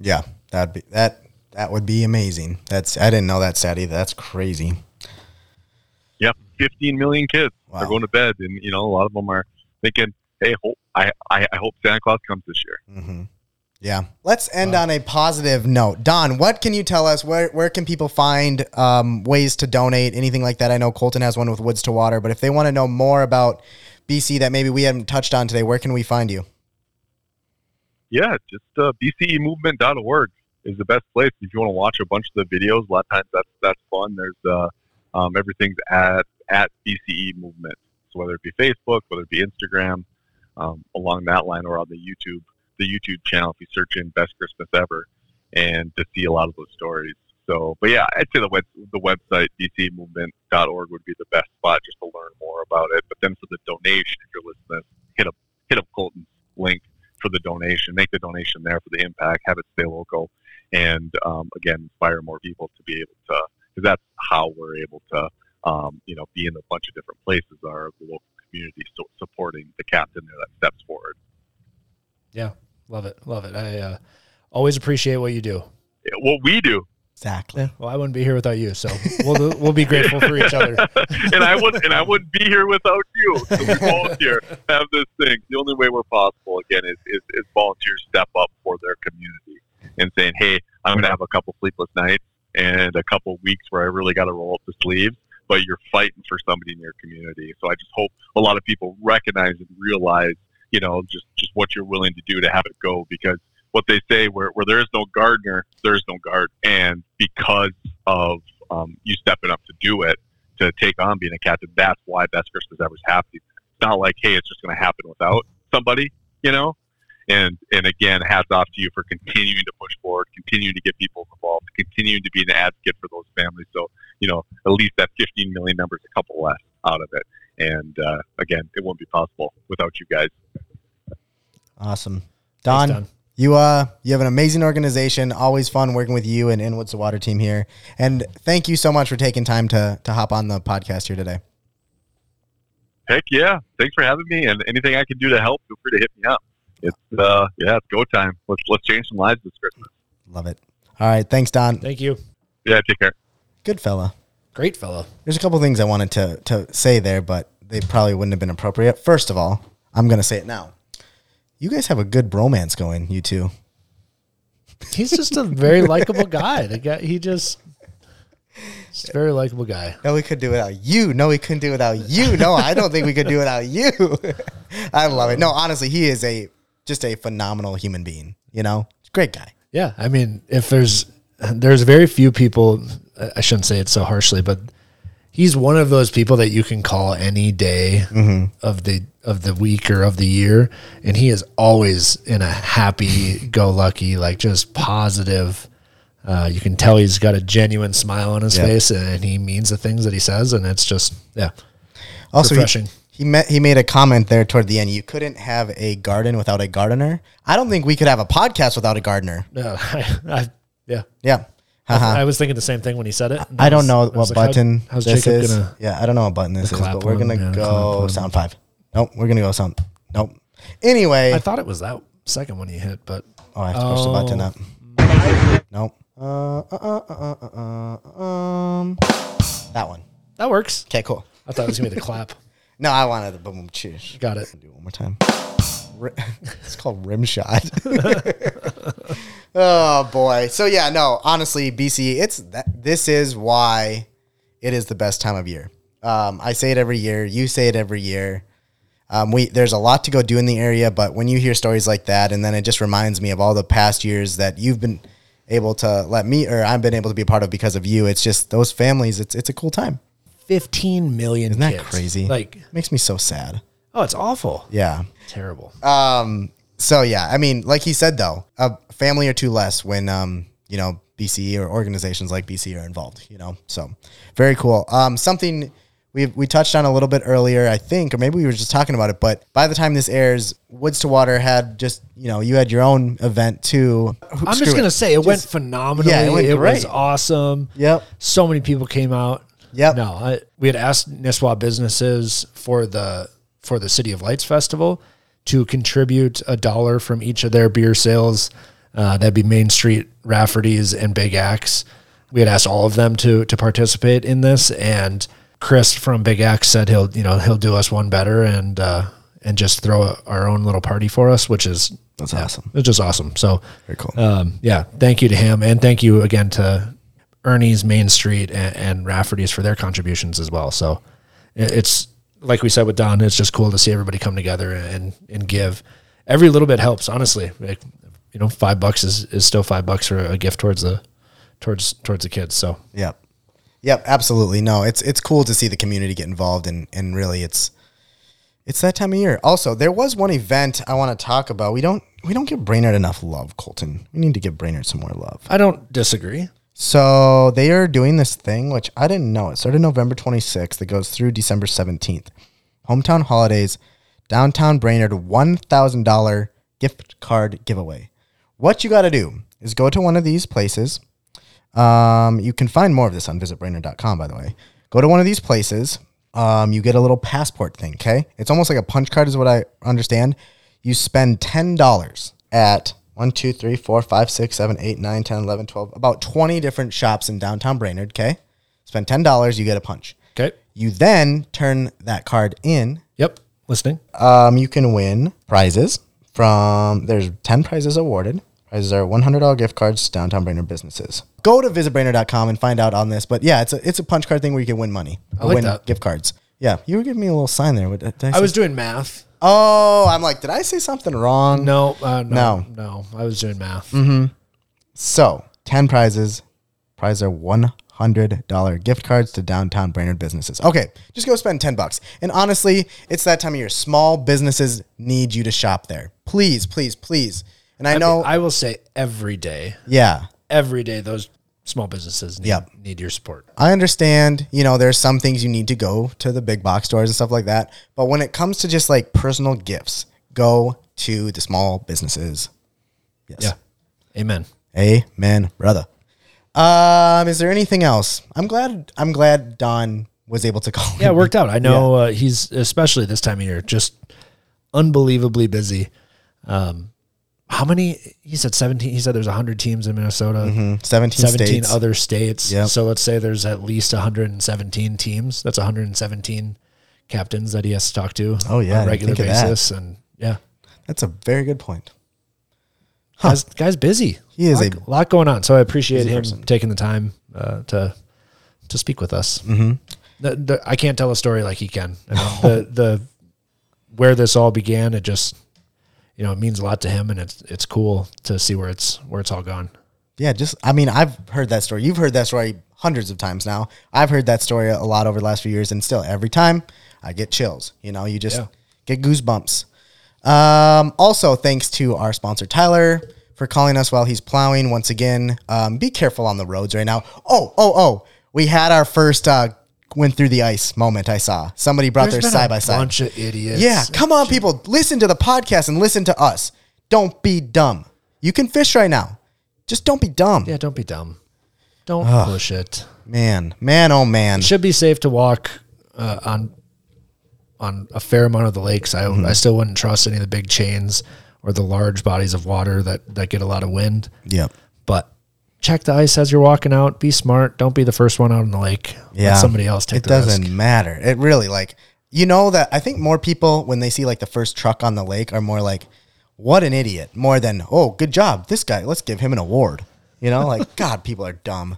Speaker 7: Yeah, that'd be that. That would be amazing. That's I didn't know that stat either. That's crazy.
Speaker 13: Yep, 15 million kids are going to bed, and you know a lot of them are thinking, "Hey, hope, I, I I hope Santa Claus comes this year."
Speaker 7: Mm-hmm. Yeah. Let's end on a positive note. Don, what can you tell us? Where where can people find um, ways to donate? Anything like that? I know Colton has one with Woods to Water, but if they want to know more about BC that maybe we haven't touched on today, where can we find you?
Speaker 13: Yeah, just uh, bcemovement.org is the best place if you want to watch a bunch of the videos. A lot of times that's that's fun. There's uh, um, everything's at at BCE Movement. So whether it be Facebook, whether it be Instagram, um, along that line, or on the YouTube the YouTube channel, if you search in Best Christmas Ever, and to see a lot of those stories. So, but yeah, I'd say the web, the website bcemovement.org would be the best spot just to learn more about it. But then for the donation, if you're listening, hit up hit up Colton's link for the donation. Make the donation there for the impact. Have it stay local, and um, again, inspire more people to be able to. Because that's how we're able to, um, you know, be in a bunch of different places. Our local community so supporting the captain there that steps forward.
Speaker 3: Yeah, love it, love it. I uh, always appreciate what you do.
Speaker 13: What we do.
Speaker 7: Exactly.
Speaker 3: Well, I wouldn't be here without you, so we'll we'll be grateful for each other. [LAUGHS]
Speaker 13: and I would and I wouldn't be here without you. So we volunteer have this thing. The only way we're possible again is, is, is volunteers step up for their community and saying, Hey, I'm gonna have a couple sleepless nights and a couple weeks where I really gotta roll up the sleeves, but you're fighting for somebody in your community. So I just hope a lot of people recognize and realize, you know, just, just what you're willing to do to have it go because what they say where, where there is no gardener, there is no garden. And because of um, you stepping up to do it, to take on being a captain, that's why Best Christmas Ever is happening. It's not like, hey, it's just going to happen without somebody, you know? And and again, hats off to you for continuing to push forward, continuing to get people involved, continuing to be an advocate for those families. So you know, at least that 15 million number is a couple less out of it. And uh, again, it won't be possible without you guys.
Speaker 7: Awesome. Don,
Speaker 3: Don.
Speaker 7: You uh you have an amazing organization. Always fun working with you and Inwoods the Water team here. And thank you so much for taking time to to hop on the podcast here today.
Speaker 13: Heck yeah! Thanks for having me. And anything I can do to help, feel free to hit me up. It's uh, yeah, it's go time. Let's let's change some lives this Christmas.
Speaker 7: Love it. All right, thanks, Don.
Speaker 3: Thank you.
Speaker 13: Yeah, take care.
Speaker 7: Good fella.
Speaker 3: Great fella.
Speaker 7: There's a couple things I wanted to to say there, but they probably wouldn't have been appropriate. First of all, I'm gonna say it now. You guys have a good bromance going, you two.
Speaker 3: He's just a very likable guy. The guy he just He's a very likable guy.
Speaker 7: No, we could do without you. No, we couldn't do without you. No, I don't think we could do without you. [LAUGHS] I love it. No, honestly, he is a just a phenomenal human being. You know, great guy.
Speaker 3: Yeah, I mean, if there's there's very few people, I shouldn't say it so harshly, but he's one of those people that you can call any day of the of the week or of the year, and he is always in a happy go lucky, like just positive. Uh, you can tell he's got a genuine smile on his
Speaker 7: Yeah.
Speaker 3: face, and he means the things that he says, and it's just yeah,
Speaker 7: Also, he- He, met, he made a comment there toward the end. You couldn't have a garden without a gardener. I don't think we could have a podcast without a gardener.
Speaker 3: No, [LAUGHS] I, I, yeah,
Speaker 7: Yeah.
Speaker 3: I,
Speaker 7: Uh-huh.
Speaker 3: I was thinking the same thing when he said it.
Speaker 7: I don't know
Speaker 3: I
Speaker 7: what
Speaker 3: like,
Speaker 7: button
Speaker 3: how's
Speaker 7: this
Speaker 3: Jacob
Speaker 7: is. yeah, I don't know what button this is, but we're gonna go sound five. Nope, we're gonna go sound. Nope. Anyway,
Speaker 3: I thought it was that second one he hit, but
Speaker 7: oh, I have to push the button
Speaker 3: Oh.
Speaker 7: up. Nope. Uh, uh, uh, uh, uh, uh, um, that one.
Speaker 3: That works.
Speaker 7: Okay, cool.
Speaker 3: I thought it was gonna be the clap. [LAUGHS]
Speaker 7: No, I wanted the boom boom cheers.
Speaker 3: Got it.
Speaker 7: Do it one more time. [LAUGHS] It's called rim shot. [LAUGHS] oh boy. So yeah, no, honestly, BC, it's that this is why it is the best time of year. Um, I say it every year. You say it every year. Um, we there's a lot to go do in the area, but when you hear stories like that, and then it just reminds me of all the past years that you've been able to let me, or I've been able to be a part of because of you. It's just those families. It's it's a cool time.
Speaker 3: 15 million
Speaker 7: Isn't that
Speaker 3: kids.
Speaker 7: crazy?
Speaker 3: Like,
Speaker 7: makes me so sad.
Speaker 3: oh, it's awful.
Speaker 7: Yeah.
Speaker 3: Terrible.
Speaker 7: Um. So yeah, I mean, like he said though, a family or two less when um you know BCE or organizations like BCE are involved. You know, so very cool. Um, something we we touched on a little bit earlier, I think, or maybe we were just talking about it. But by the time this airs, Woods to Water had just you know you had your own event too.
Speaker 3: I'm just gonna say it went phenomenally.
Speaker 7: Yeah, it went
Speaker 3: was
Speaker 7: great.
Speaker 3: awesome.
Speaker 7: Yep.
Speaker 3: So many people came out.
Speaker 7: Yep.
Speaker 3: No, I, we had asked Nisswa businesses for the for the City of Lights Festival to contribute a dollar from each of their beer sales. Uh, that'd be Main Street, Rafferty's, and Big Axe. We had asked all of them to to participate in this, and Chris from Big Axe said he'll you know he'll do us one better and uh, and just throw our own little party for us, which is
Speaker 7: That's
Speaker 3: yeah,
Speaker 7: awesome.
Speaker 3: It's just awesome. So
Speaker 7: Very cool.
Speaker 3: Um, yeah, thank you to him, and thank you again to Ernie's Main Street and, and Rafferty's for their contributions as well. So it- it's like we said with Don, it's just cool to see everybody come together and and give. Every little bit helps, honestly. Like, you know, five bucks is, is still five bucks for a gift towards the towards towards the kids. So
Speaker 7: Yep. Yep, absolutely. No, it's it's cool to see the community get involved and and really it's it's that time of year. Also, there was one event I want to talk about. We don't we don't give Brainerd enough love, Colton. We need to give Brainerd some more love.
Speaker 3: I don't disagree.
Speaker 7: So they are doing this thing, which I didn't know. It started November 26th. It goes through December 17th. Hometown Holidays, downtown Brainerd, $1,000 gift card giveaway. What you got to do is go to one of these places. Um, you can find more of this on visitbrainerd.com, by the way. Go to one of these places. Um, you get a little passport thing, okay? It's almost like a punch card, is what I understand. You spend $10 at 1, 2, 3, 4, 5, 6, 7, 8, 9, 10, 11, 12, about 20 different shops in downtown Brainerd, okay? Spend $10, you get a punch.
Speaker 3: Okay.
Speaker 7: You then turn that card in.
Speaker 3: Yep. Listening.
Speaker 7: Um, you can win prizes from, there's 10 prizes awarded. Prizes are $100 gift cards to downtown Brainerd businesses. Go to visitbrainerd.com and find out on this. But yeah, it's a, it's a punch card thing where you can win money.
Speaker 3: I like
Speaker 7: win
Speaker 3: that.
Speaker 7: gift cards. Yeah, you were giving me a little sign there. What-
Speaker 3: I
Speaker 7: say-
Speaker 3: was doing math.
Speaker 7: Oh, I'm like, did I say something wrong?
Speaker 3: No, uh, no,
Speaker 7: No.
Speaker 3: no, I was doing math.
Speaker 7: Mm-hmm. So, 10 prizes. Prizes are $100 gift cards to downtown Brainerd businesses. Okay, just go spend 10 bucks. And honestly, it's that time of year. Small businesses need you to shop there. Please, please, please. And I,
Speaker 3: I
Speaker 7: know,
Speaker 3: mean, I will say every day,
Speaker 7: yeah,
Speaker 3: every day, those small businesses need,
Speaker 7: Yep.
Speaker 3: need your support.
Speaker 7: I understand, you know, there's some things you need to go to the big box stores and stuff like that. But when it comes to just like personal gifts, go to the small businesses. Yes.
Speaker 3: Yeah. Amen.
Speaker 7: Amen, brother. Um, is there anything else? I'm glad. I'm glad Don was able to [LAUGHS] call.
Speaker 3: Yeah, it worked out. I know uh, he's especially this time of year just unbelievably busy. Um, how many? He said seventeen. He said there's hundred teams in Minnesota.
Speaker 7: Mhm. 17 states.
Speaker 3: other states.
Speaker 7: Yep.
Speaker 3: So let's say there's at least 117 teams. That's 117 captains that he has to talk to.
Speaker 7: Oh, yeah,
Speaker 3: on a regular
Speaker 7: think of that.
Speaker 3: basis. And yeah,
Speaker 7: That's a very good point.
Speaker 3: guys, guy's busy.
Speaker 7: He is
Speaker 3: lot,
Speaker 7: a
Speaker 3: lot going on. So I appreciate him
Speaker 7: person.
Speaker 3: taking the time uh, to to speak with us.
Speaker 7: Mhm.
Speaker 3: The, the, I can't tell a story like he can. I mean, [LAUGHS] the the where this all began, it just you know it means a lot to him, and it's it's cool to see where it's where it's all gone.
Speaker 7: Yeah, just I mean, I've heard that story. You've heard that story hundreds of times now. I've heard that story a lot over the last few years, and still every time I get chills. You know, you just
Speaker 3: Yeah.
Speaker 7: get goosebumps. Um, also, thanks to our sponsor Tyler for calling us while he's plowing. Once again, um, be careful on the roads right now. Oh, oh, oh! We had our first uh, went through the ice moment. I saw somebody brought
Speaker 3: There's
Speaker 7: their side by side.
Speaker 3: bunch of idiots.
Speaker 7: Yeah, come on, people, listen to the podcast and listen to us. Don't be dumb. You can fish right now. Just don't be dumb.
Speaker 3: Yeah, don't be dumb. Don't
Speaker 7: Ugh.
Speaker 3: push it.
Speaker 7: Man, man, oh man.
Speaker 3: It should be safe to walk uh, on on a fair amount of the lakes. I
Speaker 7: Mm-hmm.
Speaker 3: I still wouldn't trust any of the big chains or the large bodies of water that that get a lot of wind.
Speaker 7: Yep.
Speaker 3: Check the ice as you're walking out. Be smart. Don't be the first one out in the lake.
Speaker 7: Yeah.
Speaker 3: Let somebody else take
Speaker 7: It
Speaker 3: the
Speaker 7: doesn't
Speaker 3: risk.
Speaker 7: matter. It really like you know that I think more people when they see like the first truck on the lake are more like, "What an idiot!" More than, "Oh, good job, this guy. Let's give him an award." You know, like [LAUGHS] God, people are dumb.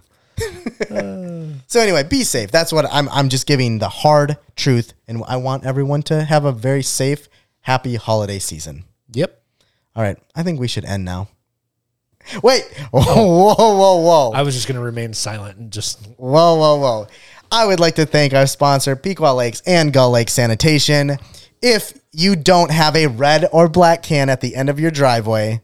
Speaker 7: Uh. [LAUGHS] so anyway, be safe. That's what I'm. I'm just giving the hard truth, and I want everyone to have a very safe, happy holiday season.
Speaker 3: Yep.
Speaker 7: All right, I think we should end now. [LAUGHS] Wait, [LAUGHS] whoa, oh. whoa, whoa, whoa!
Speaker 3: I was just going to remain silent and just
Speaker 7: Whoa, whoa, whoa. I would like to thank our sponsor, Pequot Lakes and Gull Lake Sanitation. If you don't have a red or black can at the end of your driveway,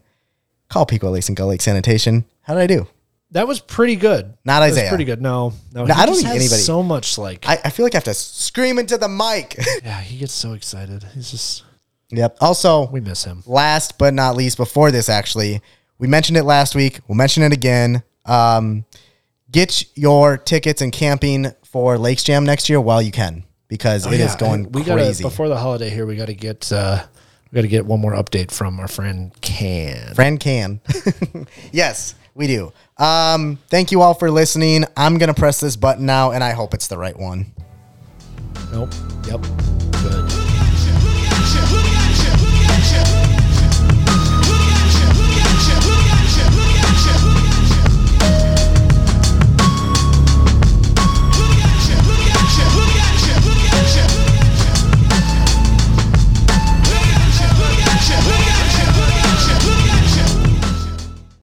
Speaker 7: call Pequot Lakes and Gull Lake Sanitation. How did I do?
Speaker 3: that was pretty good.
Speaker 7: Not
Speaker 3: That was
Speaker 7: Isaiah.
Speaker 3: pretty good. No, no.
Speaker 7: No, I don't think anybody-
Speaker 3: So much like
Speaker 7: I, I feel like I have to scream into the mic. [LAUGHS]
Speaker 3: yeah. He gets so excited. He's just
Speaker 7: yep. Also,
Speaker 3: we miss him.
Speaker 7: last but not least, before this, actually, we mentioned it last week. We'll mention it again. Um, get your tickets and camping for Lakes Jam next year while you can because
Speaker 3: Oh,
Speaker 7: it is
Speaker 3: yeah,
Speaker 7: going
Speaker 3: and we
Speaker 7: crazy.
Speaker 3: Gotta, before the holiday here, we got to get uh, we got to get one more update from our friend Can.
Speaker 7: Friend can. [LAUGHS] yes, we do. Um, thank you all for listening. I'm gonna press this button now, and I hope it's the right one.
Speaker 3: Nope. Yep.